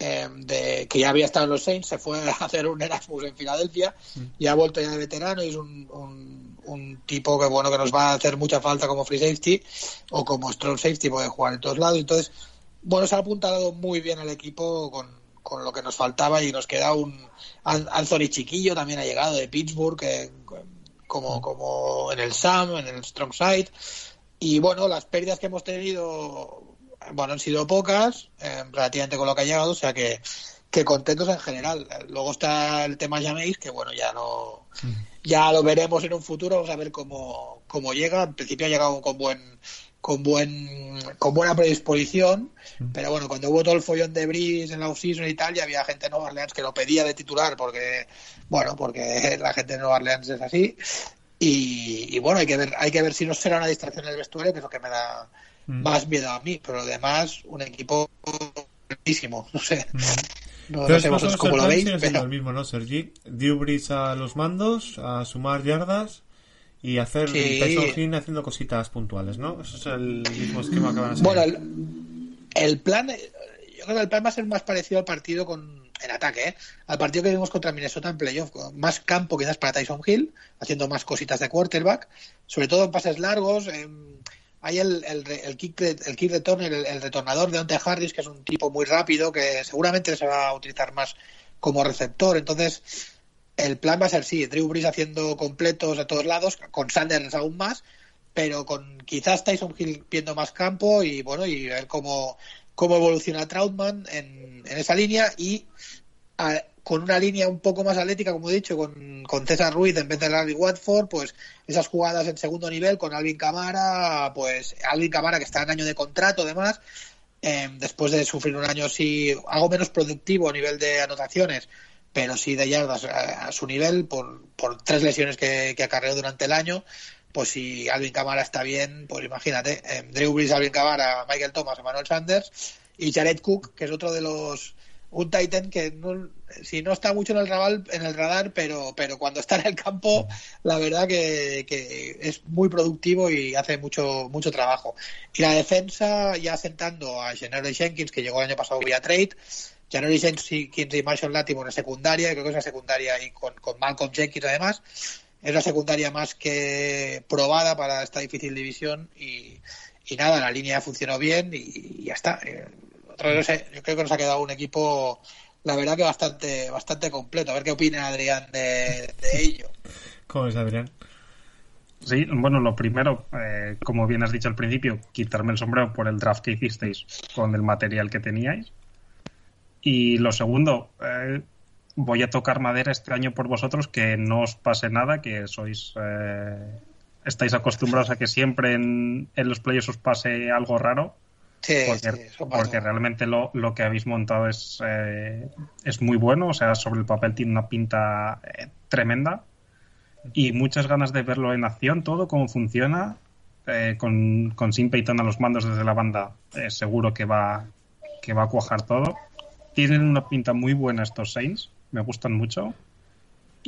em, de, que ya había estado en los Saints, se fue a hacer un Erasmus en Filadelfia y ha vuelto ya de veterano y es un, un, un tipo que bueno que nos va a hacer mucha falta como free safety o como strong safety, puede jugar en todos lados. Entonces, bueno, se ha apuntado muy bien el equipo con, con lo que nos faltaba y nos queda un An- Anthony Chiquillo también ha llegado de Pittsburgh como, como en el SAM, en el Strong Side y bueno, las pérdidas que hemos tenido bueno, han sido pocas eh, relativamente con lo que ha llegado, o sea que, que contentos en general. Luego está el tema Jameis, que bueno, ya no Ya lo veremos en un futuro, vamos a ver cómo, cómo llega. En principio ha llegado con buen con buen con buena predisposición, pero bueno, cuando hubo todo el follón de Brice en la off-season y tal, ya había gente de Nueva Orleans que lo pedía de titular porque, bueno, porque la gente de Nueva Orleans es así. Y, y bueno, hay que ver hay que ver si no será una distracción en el vestuario, que es lo que me da más miedo a mí, pero además un equipo buenísimo, no sé. No, no Entonces, sé vosotros cómo lo plan veis, pero el mismo, ¿no, Sergi? Brees a los mandos, a sumar yardas y hacer Sí. Tyson Hill haciendo cositas puntuales, ¿no? Eso es el mismo esquema que van a seguir. Bueno, el, el plan, eh, yo creo que el plan va a ser más parecido al partido con en ataque, ¿eh? al partido que vimos contra Minnesota en playoff, con más campo quizás para Tyson Hill, haciendo más cositas de quarterback, sobre todo en pases largos. em, hay el, el, el kick, el kick return, el, el retornador de Dante Harris, que es un tipo muy rápido, que seguramente se va a utilizar más como receptor. Entonces, el plan va a ser sí, Drew Brees haciendo completos a todos lados, con Sanders aún más, pero con quizás Tyson Hill viendo más campo y bueno, y ver cómo, cómo evoluciona Trautman en, en esa línea y a- con una línea un poco más atlética, como he dicho, con, con César Ruiz en vez de Larry Watford, pues esas jugadas en segundo nivel con Alvin Camara, pues Alvin Camara que está en año de contrato además, eh, después de sufrir un año sí algo menos productivo a nivel de anotaciones, pero sí de yardas a, a su nivel por, por tres lesiones que, que acarreó durante el año, pues si Alvin Camara está bien, pues imagínate, eh, Drew Brees, Alvin Camara, Michael Thomas, Emmanuel Sanders y Jared Cook, que es otro de los un Titan que no, si no está mucho en el radar, en el radar pero, pero cuando está en el campo, la verdad que, es muy productivo y hace mucho, mucho trabajo. Y la defensa, ya sentando a Gennaro Jenkins, que llegó el año pasado vía trade, Gennaro Jenkins y Marshall Latimore en secundaria, creo que es la secundaria y con, con Malcolm Jenkins además, es la secundaria más que probada para esta difícil división y, y nada, la línea funcionó bien y, y ya está. Eh, otra vez, yo creo que nos ha quedado un equipo, la verdad que bastante, bastante completo. A ver qué opina Adrián de, de ello. ¿Cómo es, Adrián? Sí, bueno, lo primero, eh, como bien has dicho al principio, quitarme el sombrero por el draft que hicisteis con el material que teníais. Y lo segundo, eh, voy a tocar madera este año por vosotros, que no os pase nada, que sois eh, estáis acostumbrados a que siempre en, en los playoffs os pase algo raro. Sí, Porque, sí, realmente lo, lo que habéis montado es, eh, es muy bueno, o sea, sobre el papel tiene una pinta eh, tremenda y muchas ganas de verlo en acción, todo, cómo funciona, eh, con, con Sim Peyton a los mandos desde la banda, seguro que va, que va a cuajar todo. Tienen una pinta muy buena estos Saints, me gustan mucho.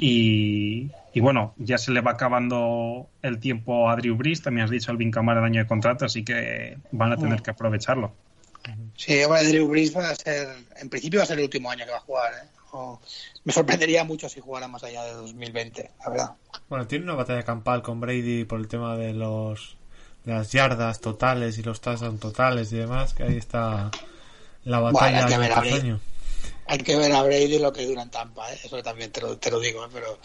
Y, y bueno, ya se le va acabando el tiempo a Drew Brees, también has dicho Alvin Kamara el año de contrato, así que van a tener que aprovecharlo. Sí, hombre, Drew Brees va a ser, en principio va a ser el último año que va a jugar. ¿eh? O- me sorprendería mucho si jugara más allá de 2020, la verdad. Bueno, tiene una batalla campal con Brady por el tema de los de las yardas totales y los touchdowns totales y demás, que ahí está la batalla hay que del Hay que ver a Brady lo que dura en Tampa, ¿eh? eso también te lo, te lo digo, ¿eh? pero,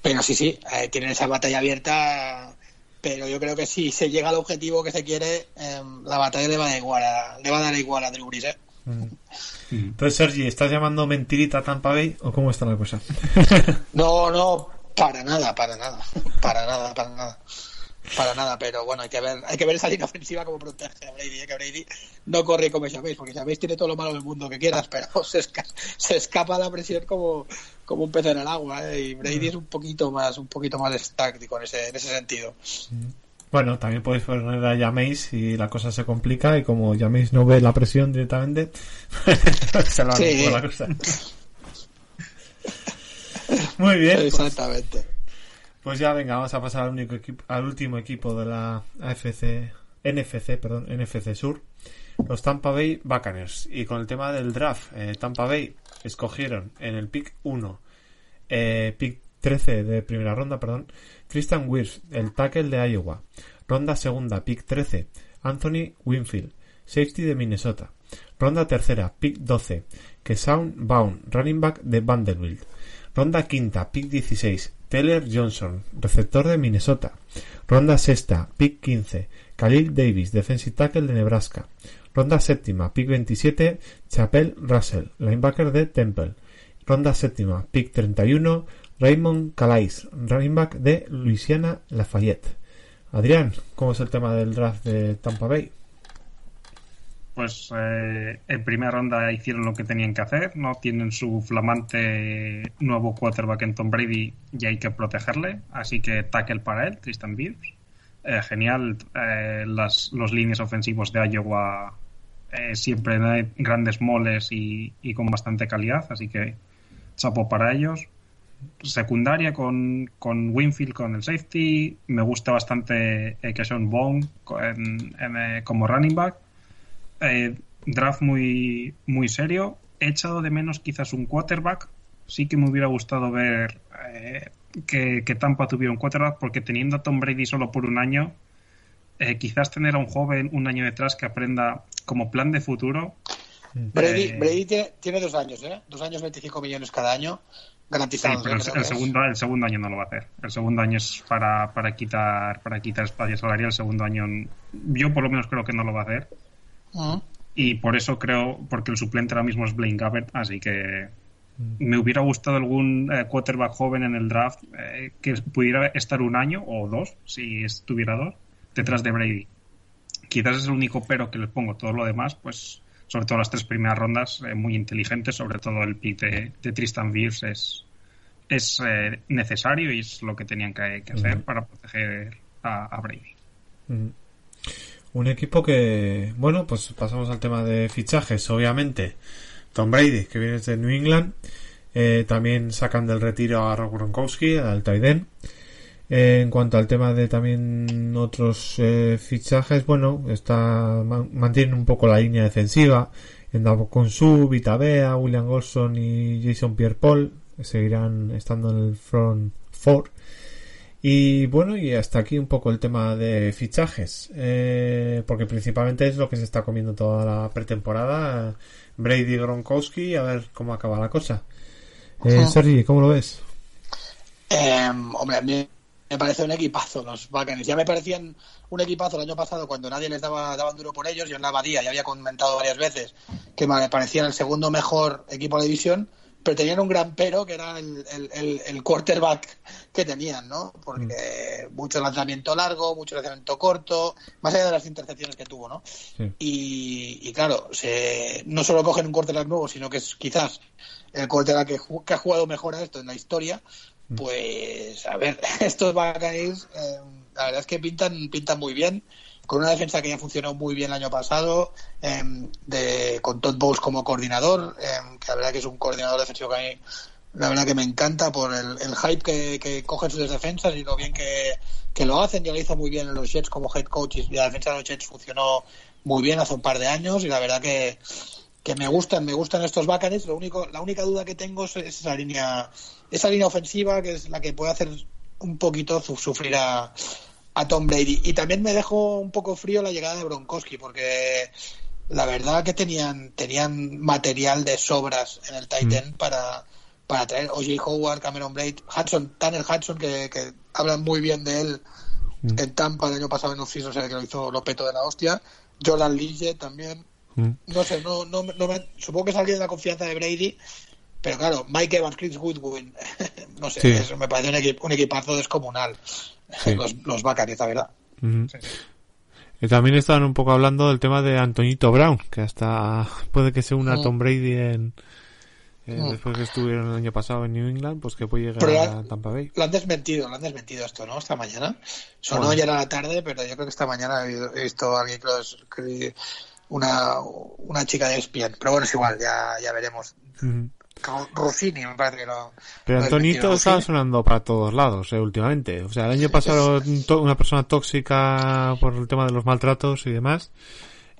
pero sí, sí, eh, tienen esa batalla abierta, pero yo creo que si se llega al objetivo que se quiere, eh, la batalla le va a dar igual a, le va a dar igual a Drew Brees, ¿eh? Entonces, Sergi, ¿estás llamando mentirita a Tampa Bay o cómo está la cosa? No, no, para nada, para nada, para nada, para nada. Para nada, pero bueno, hay que ver, hay que ver esa línea ofensiva como protege a Brady, ¿eh? que Brady no corre como sabéis, porque sabéis tiene todo lo malo del mundo que quieras, pero se, esca- se escapa la presión como, como un pez en el agua, ¿eh? y Brady es un poquito más, un poquito más táctico en ese, en ese sentido. Bueno, también podéis poner a Jameis si la cosa se complica y como Jameis no ve la presión directamente, se lo Sí. la cosa. Muy bien, pues, Exactamente. pues ya venga, vamos a pasar al único equipo, al último equipo de la AFC, NFC, perdón, NFC Sur, los Tampa Bay Buccaneers. Y con el tema del draft, eh, Tampa Bay escogieron en el pick 1, eh, pick 13 de primera ronda, perdón, Tristan Wirfs, el tackle de Iowa. Ronda segunda, pick 13, Anthony Winfield, safety de Minnesota. Ronda tercera, pick 12, Kesaun Baum, running back de Vanderbilt. Ronda quinta, pick 16, Taylor Johnson, receptor de Minnesota. Ronda sexta, pick 15, Khalil Davis, defensive tackle de Nebraska. Ronda séptima, pick 27, Chapel Russell, linebacker de Temple. Ronda séptima, pick 31, Raymond Calais, running back de Louisiana Lafayette. Adrián, ¿cómo es el tema del draft de Tampa Bay? Pues eh, en primera ronda hicieron lo que tenían que hacer, no tienen su flamante nuevo quarterback en Tom Brady y hay que protegerle, así que tackle para él, Tristan Wirfs. Eh, genial, eh, las, los líneas ofensivos de Iowa eh, siempre hay grandes moles y, y con bastante calidad, así que chapo para ellos. Secundaria con, con Winfield con el safety, me gusta bastante que Sean Bone en- como running back. Eh, draft muy, muy serio. He echado de menos quizás un quarterback. Sí que me hubiera gustado ver eh, que, que Tampa tuviera un quarterback, porque teniendo a Tom Brady solo por un año, eh, quizás tener a un joven un año detrás que aprenda como plan de futuro. Brady, Eh, Brady tiene, tiene dos años, ¿eh? Dos años, 25 millones cada año, Sí, pero el, el segundo, el segundo año no lo va a hacer. El segundo año es para, para quitar para quitar espacio salarial. El segundo año, yo por lo menos creo que no lo va a hacer. Y por eso creo, porque el suplente ahora mismo es Blaine Gabbert, así que me hubiera gustado algún eh, quarterback joven en el draft eh, que pudiera estar un año o dos, si estuviera dos, detrás de Brady. Quizás es el único pero que le pongo. Todo lo demás, pues, sobre todo las tres primeras rondas, eh, muy inteligentes, sobre todo el pick de, de Tristan Wirfs es, es eh, necesario y es lo que tenían que, que hacer para proteger a, a Brady. Mm. Un equipo que, bueno, pues pasamos al tema de fichajes, obviamente. Tom Brady, que viene de New England. Eh, también sacan del retiro a Gronkowski, al end. Eh, en cuanto al tema de también otros eh, fichajes, bueno, está man- mantienen un poco la línea defensiva. En con Su, Vita Bea, William Golson y Jason Pierre-Paul seguirán estando en el front four. Y bueno, y hasta aquí un poco el tema de fichajes, eh, porque principalmente es lo que se está comiendo toda la pretemporada. Brady Gronkowski, a ver cómo acaba la cosa. Eh. Sergi, ¿cómo lo ves? Eh, hombre, a mí me parece un equipazo los Buccaneers. Ya me parecían un equipazo el año pasado cuando nadie les daba daban duro por ellos. Yo en la abadía ya había comentado varias veces que me parecían el segundo mejor equipo de la división, pero tenían un gran pero que era el, el- el- quarterback que tenían, ¿no? Porque mucho lanzamiento largo, mucho lanzamiento corto, más allá de las intercepciones que tuvo, ¿no? Sí. Y, y claro, se, no solo cogen un quarterback nuevo, sino que es quizás el quarterback que, que ha jugado mejor a esto en la historia. Pues, a ver, estos Buccaneers, eh, la verdad es que pintan, pintan muy bien, con una defensa que ya funcionó muy bien el año pasado, eh, de, con Todd Bowles como coordinador, eh, que la verdad que es un coordinador defensivo que a mí, la verdad que me encanta por el, el hype que, que cogen sus defensas y lo bien que, lo hacen. Ya lo hizo muy bien en los Jets como head coach y la defensa de los Jets funcionó muy bien hace un par de años y la verdad que, que me gustan, me gustan estos Buccaneers. Lo único, la única duda que tengo es esa línea, esa línea ofensiva que es la que puede hacer un poquito su- sufrir a, a Tom Brady. Y también me dejó un poco frío la llegada de Bronkowski porque la verdad que tenían tenían material de sobras en el Titan para para traer O.J. Howard, Cameron Blade, Hudson, Tanner Hudson que, que hablan muy bien de él en Tampa el año pasado en off-season, o sea que lo hizo Lopeto de la hostia. Jordan Lige también. Mm. No sé, no, no, no me- supongo que es alguien de la confianza de Brady, pero claro, Mike Evans, Chris Goodwin, no sé, Sí. eso me parece un, equi- un equipazo descomunal. Sí. Los, los la verdad. Ujú. Y también estaban un poco hablando del tema de Antonito Brown, que hasta puede que se una Mm. Tom Brady en eh, Mm. después que estuvieron el año pasado en New England, pues que puede llegar Pero a Tampa Bay. Lo han desmentido, lo han desmentido esto, ¿no? Esta mañana. Sonó Bueno. ayer a la tarde, pero yo creo que esta mañana he, visto a alguien que, los- que- una, una chica de ESPN. Pero bueno, es igual, ya, ya veremos. Ujú. Rossini, me parece que lo. Pero Antonito está sonando para todos lados eh, últimamente. O sea, el año pasado una persona tóxica por el tema de los maltratos y demás.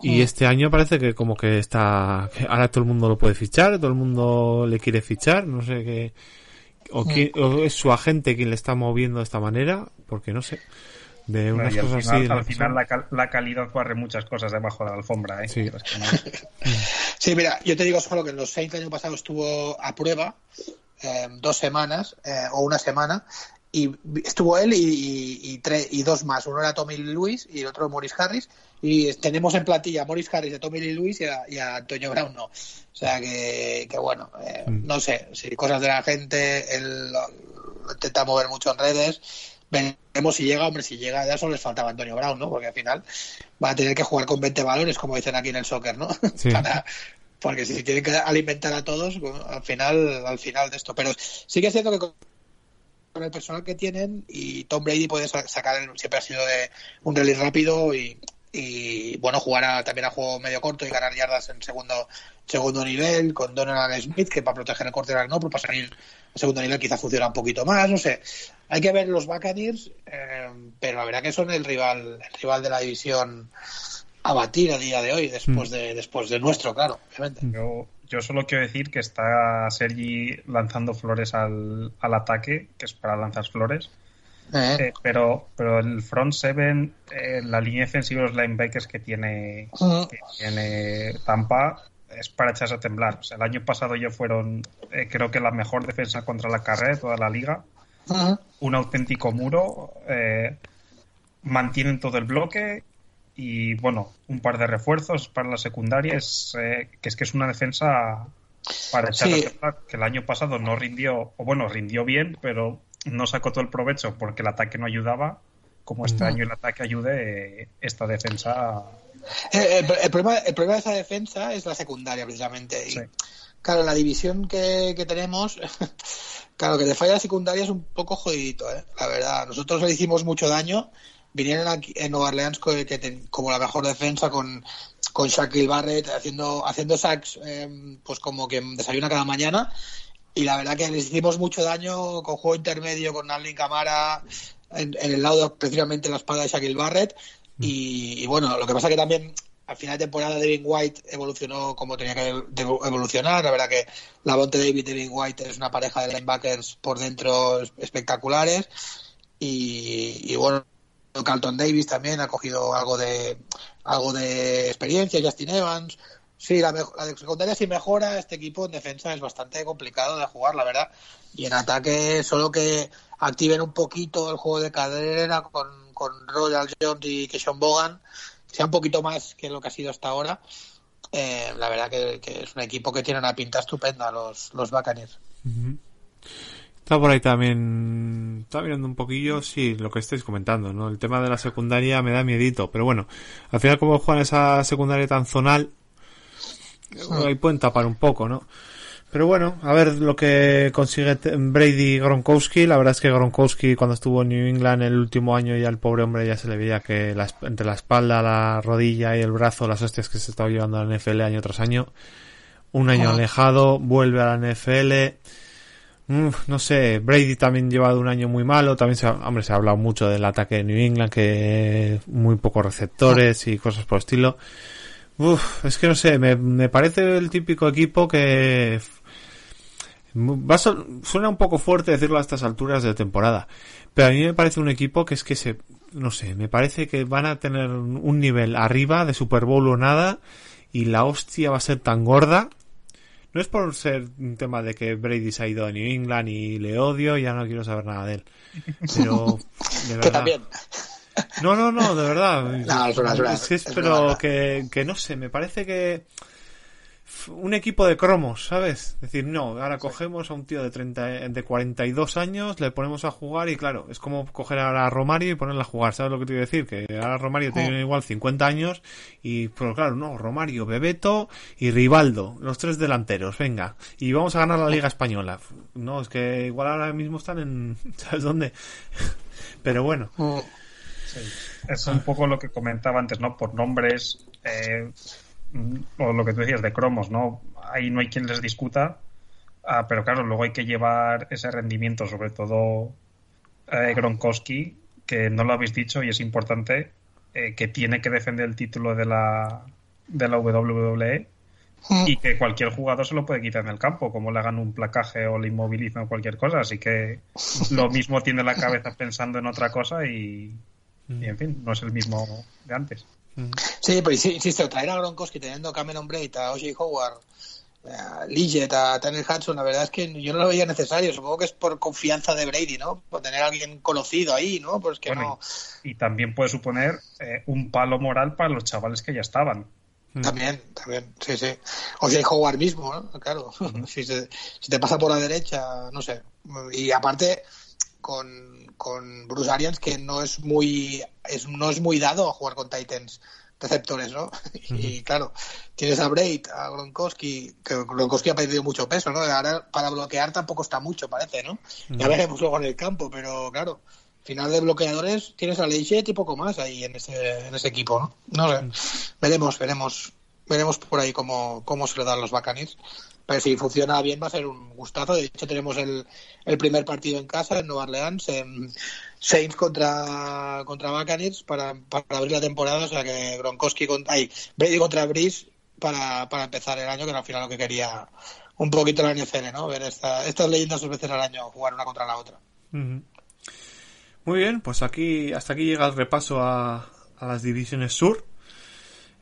Y Mm. este año parece que como que está... que ahora todo el mundo lo puede fichar, todo el mundo le quiere fichar, no sé qué... O, Mm. quién- o es su agente quien le está moviendo de esta manera, porque no sé. De unas y al cosas final, así... al final la, cal- la calidad barre muchas cosas debajo de la alfombra. ¿eh? Sí. Mira, yo te digo solo que en los Saints el año pasado estuvo a prueba eh, dos semanas eh, o una semana y estuvo él y, y, y dos más. Uno era Tommy Lee Lewis y el otro Morris Harris. Y tenemos en plantilla a Morris Harris, a Tommy Lee Lewis y a, y a Antonio Brown no. O sea que, que bueno, eh, Mm. no sé, si cosas de la gente, el, lo intenta mover mucho en redes. Veremos si llega, hombre, si llega, ya solo les faltaba Antonio Brown, ¿no? Porque al final va a tener que jugar con 20 valores, como dicen aquí en el soccer, ¿no? Sí. Para- porque si tienen que alimentar a todos, bueno, al final, al final de esto. Pero sí que es cierto que con con el personal que tienen y Tom Brady puede sa- sacar, siempre ha sido de un rally rápido y, y, bueno, jugar a- también a juego medio corto y ganar yardas en segundo segundo nivel con Donald Smith, que para proteger el quarterback no, pero para salir a segundo nivel quizá funciona un poquito más, no sé. Hay que ver los Buccaneers, eh, pero la verdad que son el rival, el rival de la división a batir a día de hoy, después de, después de nuestro, claro, obviamente. Yo, yo solo quiero decir que está Sergi lanzando flores al, al ataque, que es para lanzar flores. Eh, Eh, pero, pero el front seven, eh, la línea defensiva de los linebackers que tiene, Ujú. que tiene Tampa es para echarse a temblar. O sea, el año pasado ya fueron, creo que la mejor defensa contra la carrera de toda la liga. Ujú. Un auténtico muro. eh, mantienen todo el bloque y, bueno, un par de refuerzos para la secundaria. Es, que es que es una defensa para echarse Sí. a temblar. Que el año pasado no rindió, o bueno, rindió bien, pero no sacó todo el provecho porque el ataque no ayudaba. Como este año el ataque ayude, esta defensa Eh, El, el problema, el problema de esa defensa es la secundaria, precisamente. Y, Sí. Claro, la división que, que tenemos, claro, que te falla la secundaria es un poco jodidito, ¿eh? la verdad. Nosotros le hicimos mucho daño. Vinieron aquí en Nueva Orleans que ten- como la mejor defensa con, con Shaquille Barrett haciendo, haciendo sacks, eh, pues como que desayuna cada mañana. Y la verdad que les hicimos mucho daño con juego intermedio, con Arlene Camara, en, en el lado precisamente la espalda de Shaquille Barrett. Y, y bueno, lo que pasa que también al final de temporada Devin White evolucionó como tenía que evolucionar. La verdad que la Bonte David y Devin White es una pareja de linebackers por dentro es- espectaculares. Y, y bueno, Carlton Davis también ha cogido algo de algo de experiencia, Justin Evans. Sí, la, la secundaria si mejora, este equipo en defensa es bastante complicado de jugar, la verdad. Y en ataque, solo que activen un poquito el juego de carrera con, con Royal Jones y Keishon Bogan, sea un poquito más que lo que ha sido hasta ahora. eh, la verdad que, es un equipo que tiene una pinta estupenda, los, los Buccaneers. Está por ahí también. Está mirando un poquillo, sí, lo que estáis comentando, ¿no? El tema de la secundaria me da miedito, pero bueno, al final, como juegan esa secundaria tan zonal, ahí pueden tapar un poco, ¿no? Pero bueno, a ver lo que consigue Brady Gronkowski. La verdad es que Gronkowski, cuando estuvo en New England el último año, ya el pobre hombre ya se le veía que la entre la espalda, la rodilla y el brazo, las hostias que se estaba llevando a la NFL año tras año. Un año alejado, vuelve a la NFL. Mm, no sé, Brady también lleva de un año muy malo. También se ha, hombre, se ha hablado mucho del ataque de New England, que muy pocos receptores y cosas por el estilo. Uf, es que no sé, me, me parece el típico equipo que va a suena un poco fuerte decirlo a estas alturas de temporada, pero a mí me parece un equipo que es que se, no sé, me parece que van a tener un nivel arriba de Super Bowl o nada y la hostia va a ser tan gorda. No es por ser un tema de que Brady se ha ido a New England y le odio, ya no quiero saber nada de él. Pero, de Que verdad. también. No, no, no, de verdad. No, es es pero que, que no sé, me parece que un equipo de cromos, ¿sabes? Es decir, no, ahora cogemos a un tío de 30, de 42 años, le ponemos a jugar y claro, es como coger ahora a Romario y ponerle a jugar, ¿sabes lo que te quiero decir? Que ahora Romario tiene igual 50 años y, pero claro, no, Romario, Bebeto y Rivaldo, los tres delanteros, venga, y vamos a ganar la Liga Española. No, es que igual ahora mismo están en, ¿sabes dónde? Pero bueno. Mm. Es un poco lo que comentaba antes, ¿no? Por nombres, eh, o lo que tú decías de cromos, ¿no? Ahí no hay quien les discuta, ah, pero claro, luego hay que llevar ese rendimiento, sobre todo eh, Gronkowski, que no lo habéis dicho y es importante, eh, que tiene que defender el título de la, de la WWE y que cualquier jugador se lo puede quitar en el campo, como le hagan un placaje o le inmovilicen o cualquier cosa. Así que lo mismo tiene la cabeza pensando en otra cosa y, y, en fin, no es el mismo de antes. Sí, pero insi- insisto, traer a Gronkowski teniendo a Cameron Braid, a O.J. Howard, a Liget, a Tanner Hudson, la verdad es que yo no lo veía necesario. Supongo que es por confianza de Brady, ¿no? Por tener a alguien conocido ahí, ¿no? Pues que Bueno, y, y también puede suponer eh, un palo moral para los chavales que ya estaban. no. También, también, sí, sí. O.J. Howard mismo, ¿no? Claro. si, se- si te pasa por la derecha, no sé. Y aparte, con, con Bruce Arians, que no es muy es, no es muy dado a jugar con Titans receptores, ¿no? Y claro, tienes a Braid, a Gronkowski, que Gronkowski ha perdido mucho peso, ¿no? Ahora para bloquear tampoco está mucho, parece, ¿no? Ya veremos luego en el campo, pero claro, final de bloqueadores tienes a Leichet y poco más ahí en ese, en ese equipo, ¿no? No sé, veremos, veremos, veremos por ahí cómo, cómo se le dan los Bacanis. Pero si funciona bien va a ser un gustazo. De hecho tenemos el, el primer partido en casa en Nueva Orleans, en Saints contra contra Buccaneers para, para abrir la temporada. O sea que Gronkowski contra, ay, Brady contra Breeze para, para empezar el año, que era al final lo que quería un poquito la NFL, ¿no? Ver esta, estas leyendas dos veces al año jugar una contra la otra. Muy bien, pues aquí hasta aquí llega el repaso a, a las divisiones sur.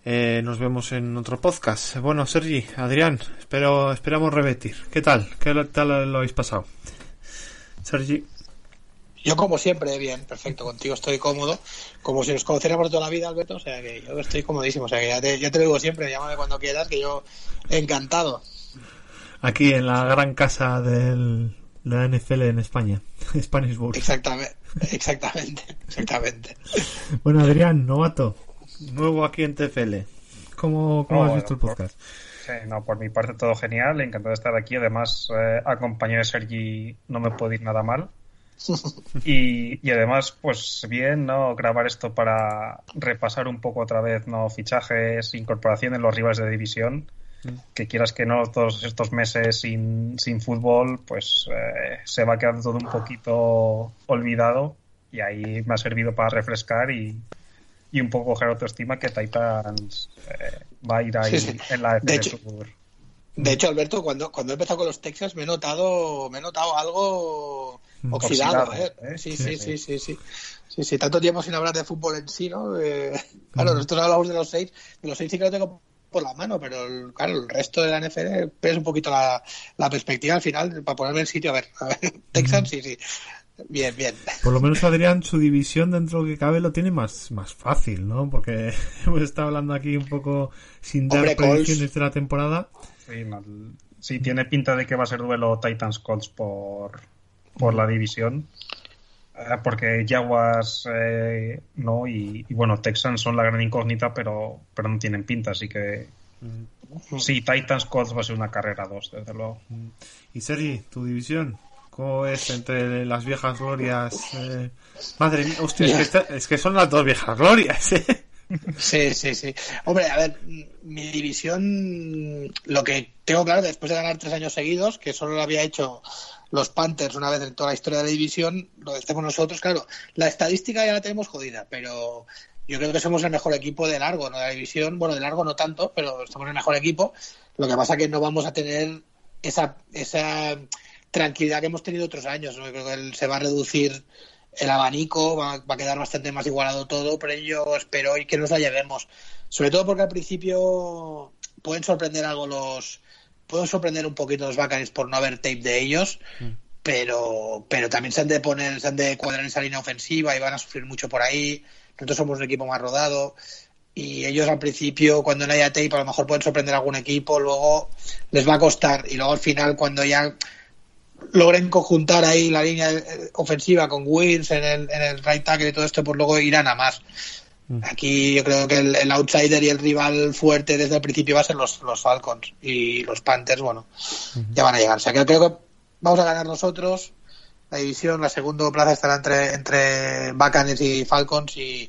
Eh, nos vemos en otro podcast. Bueno, Sergi, Adrián, espero, esperamos repetir. ¿Qué tal? ¿Qué tal lo habéis pasado? Sergi. Yo como siempre, bien, perfecto, contigo estoy cómodo, como si nos conociéramos toda la vida, Alberto, o sea que yo estoy comodísimo, o sea que ya te, ya te lo digo siempre, llámame cuando quieras, que yo encantado. Aquí en la gran casa del, de la NFL en España, Spanish Bowl. Exactamente, exactamente, exactamente. Bueno, Adrián, novato, nuevo aquí en TFL. ¿Cómo, cómo Oh, has bueno, visto el por- podcast? Sí, no, por mi parte todo genial, encantado de estar aquí. Además, eh, acompañado de Sergi no me puede ir nada mal. Y, y además, pues bien, ¿no? Grabar esto para repasar un poco otra vez, ¿no? Fichajes, incorporaciones, los rivales de división. Que quieras que no, todos estos meses sin, sin fútbol, pues eh, se va quedando todo un poquito olvidado. Y ahí me ha servido para refrescar y, y un poco coger autoestima que Titans eh, va a ir ahí Sí, sí. en la De FC hecho- Sur. De hecho, Alberto, cuando, cuando he empezado con los Texas me he notado, me he notado algo oxidado, Oxidado, ¿eh? ¿eh? Sí, Sí, sí, sí. sí, sí, sí. Sí, sí, tanto tiempo sin hablar de fútbol en sí, ¿no? Eh, claro, nosotros hablamos de los seis, de los seis sí que lo tengo por la mano, pero el- claro, el resto de la NFL es un poquito la, la perspectiva al final para ponerme en sitio. A ver, a ver, Texans, sí, sí. Bien, bien. Por lo menos Adrián, su división dentro de lo que cabe lo tiene más, más fácil, ¿no? Porque hemos estado hablando aquí un poco sin dar Hombre, predicciones de la temporada. Sí, mal. Sí, tiene pinta de que va a ser duelo Titans Colts por, por la división. Eh, Porque Jaguars eh, no y, y, bueno, Texans son la gran incógnita, pero, pero no tienen pinta, así que sí, Titans Colts va a ser una carrera 2, desde luego. Y Sergi, tu división, ¿cómo es entre las viejas glorias? eh? Madre mía, hostia, es que, esta- es que son las dos viejas glorias, ¿eh? Sí, sí, sí. Hombre, a ver, mi división, lo que tengo claro, después de ganar tres años seguidos, que solo lo había hecho los Panthers una vez en toda la historia de la división, lo hacemos nosotros, claro, la estadística ya la tenemos jodida, pero yo creo que somos el mejor equipo de largo, no de la división, bueno, de largo no tanto, pero somos el mejor equipo. Lo que pasa que no vamos a tener esa, esa tranquilidad que hemos tenido otros años, ¿no? Yo creo que el- se va a reducir el abanico, va, va a quedar bastante más igualado todo, pero yo espero y que nos la llevemos. Sobre todo porque al principio pueden sorprender algo los pueden sorprender un poquito los Buccaneers por no haber tape de ellos, pero pero también se han de poner, se han de cuadrar en esa línea ofensiva y van a sufrir mucho por ahí. Nosotros somos un equipo más rodado y ellos al principio cuando no haya tape a lo mejor pueden sorprender a algún equipo, luego les va a costar y luego al final cuando ya logren conjuntar ahí la línea eh, ofensiva con Wills en el, en el right tackle y todo esto, pues luego irán a más. Aquí yo creo que el, el outsider y el rival fuerte desde el principio va a ser los, los Falcons y los Panthers, bueno, ya van a llegar. O sea que creo que vamos a ganar nosotros la división, la segunda plaza estará entre, entre Buccaneers y Falcons y,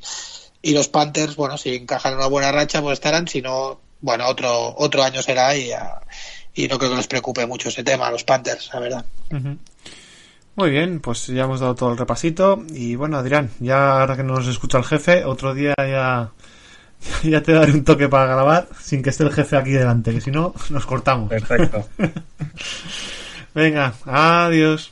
y los Panthers, bueno, si encajan en una buena racha, pues estarán, si no, bueno, otro, otro año será y, ya- y no creo que les preocupe mucho ese tema a los Panthers, la verdad. Muy bien, pues ya hemos dado todo el repasito. Y bueno, Adrián, ya ahora que no nos escucha el jefe, otro día ya, ya te daré un toque para grabar sin que esté el jefe aquí delante, que si no, nos cortamos. Perfecto. Venga, adiós.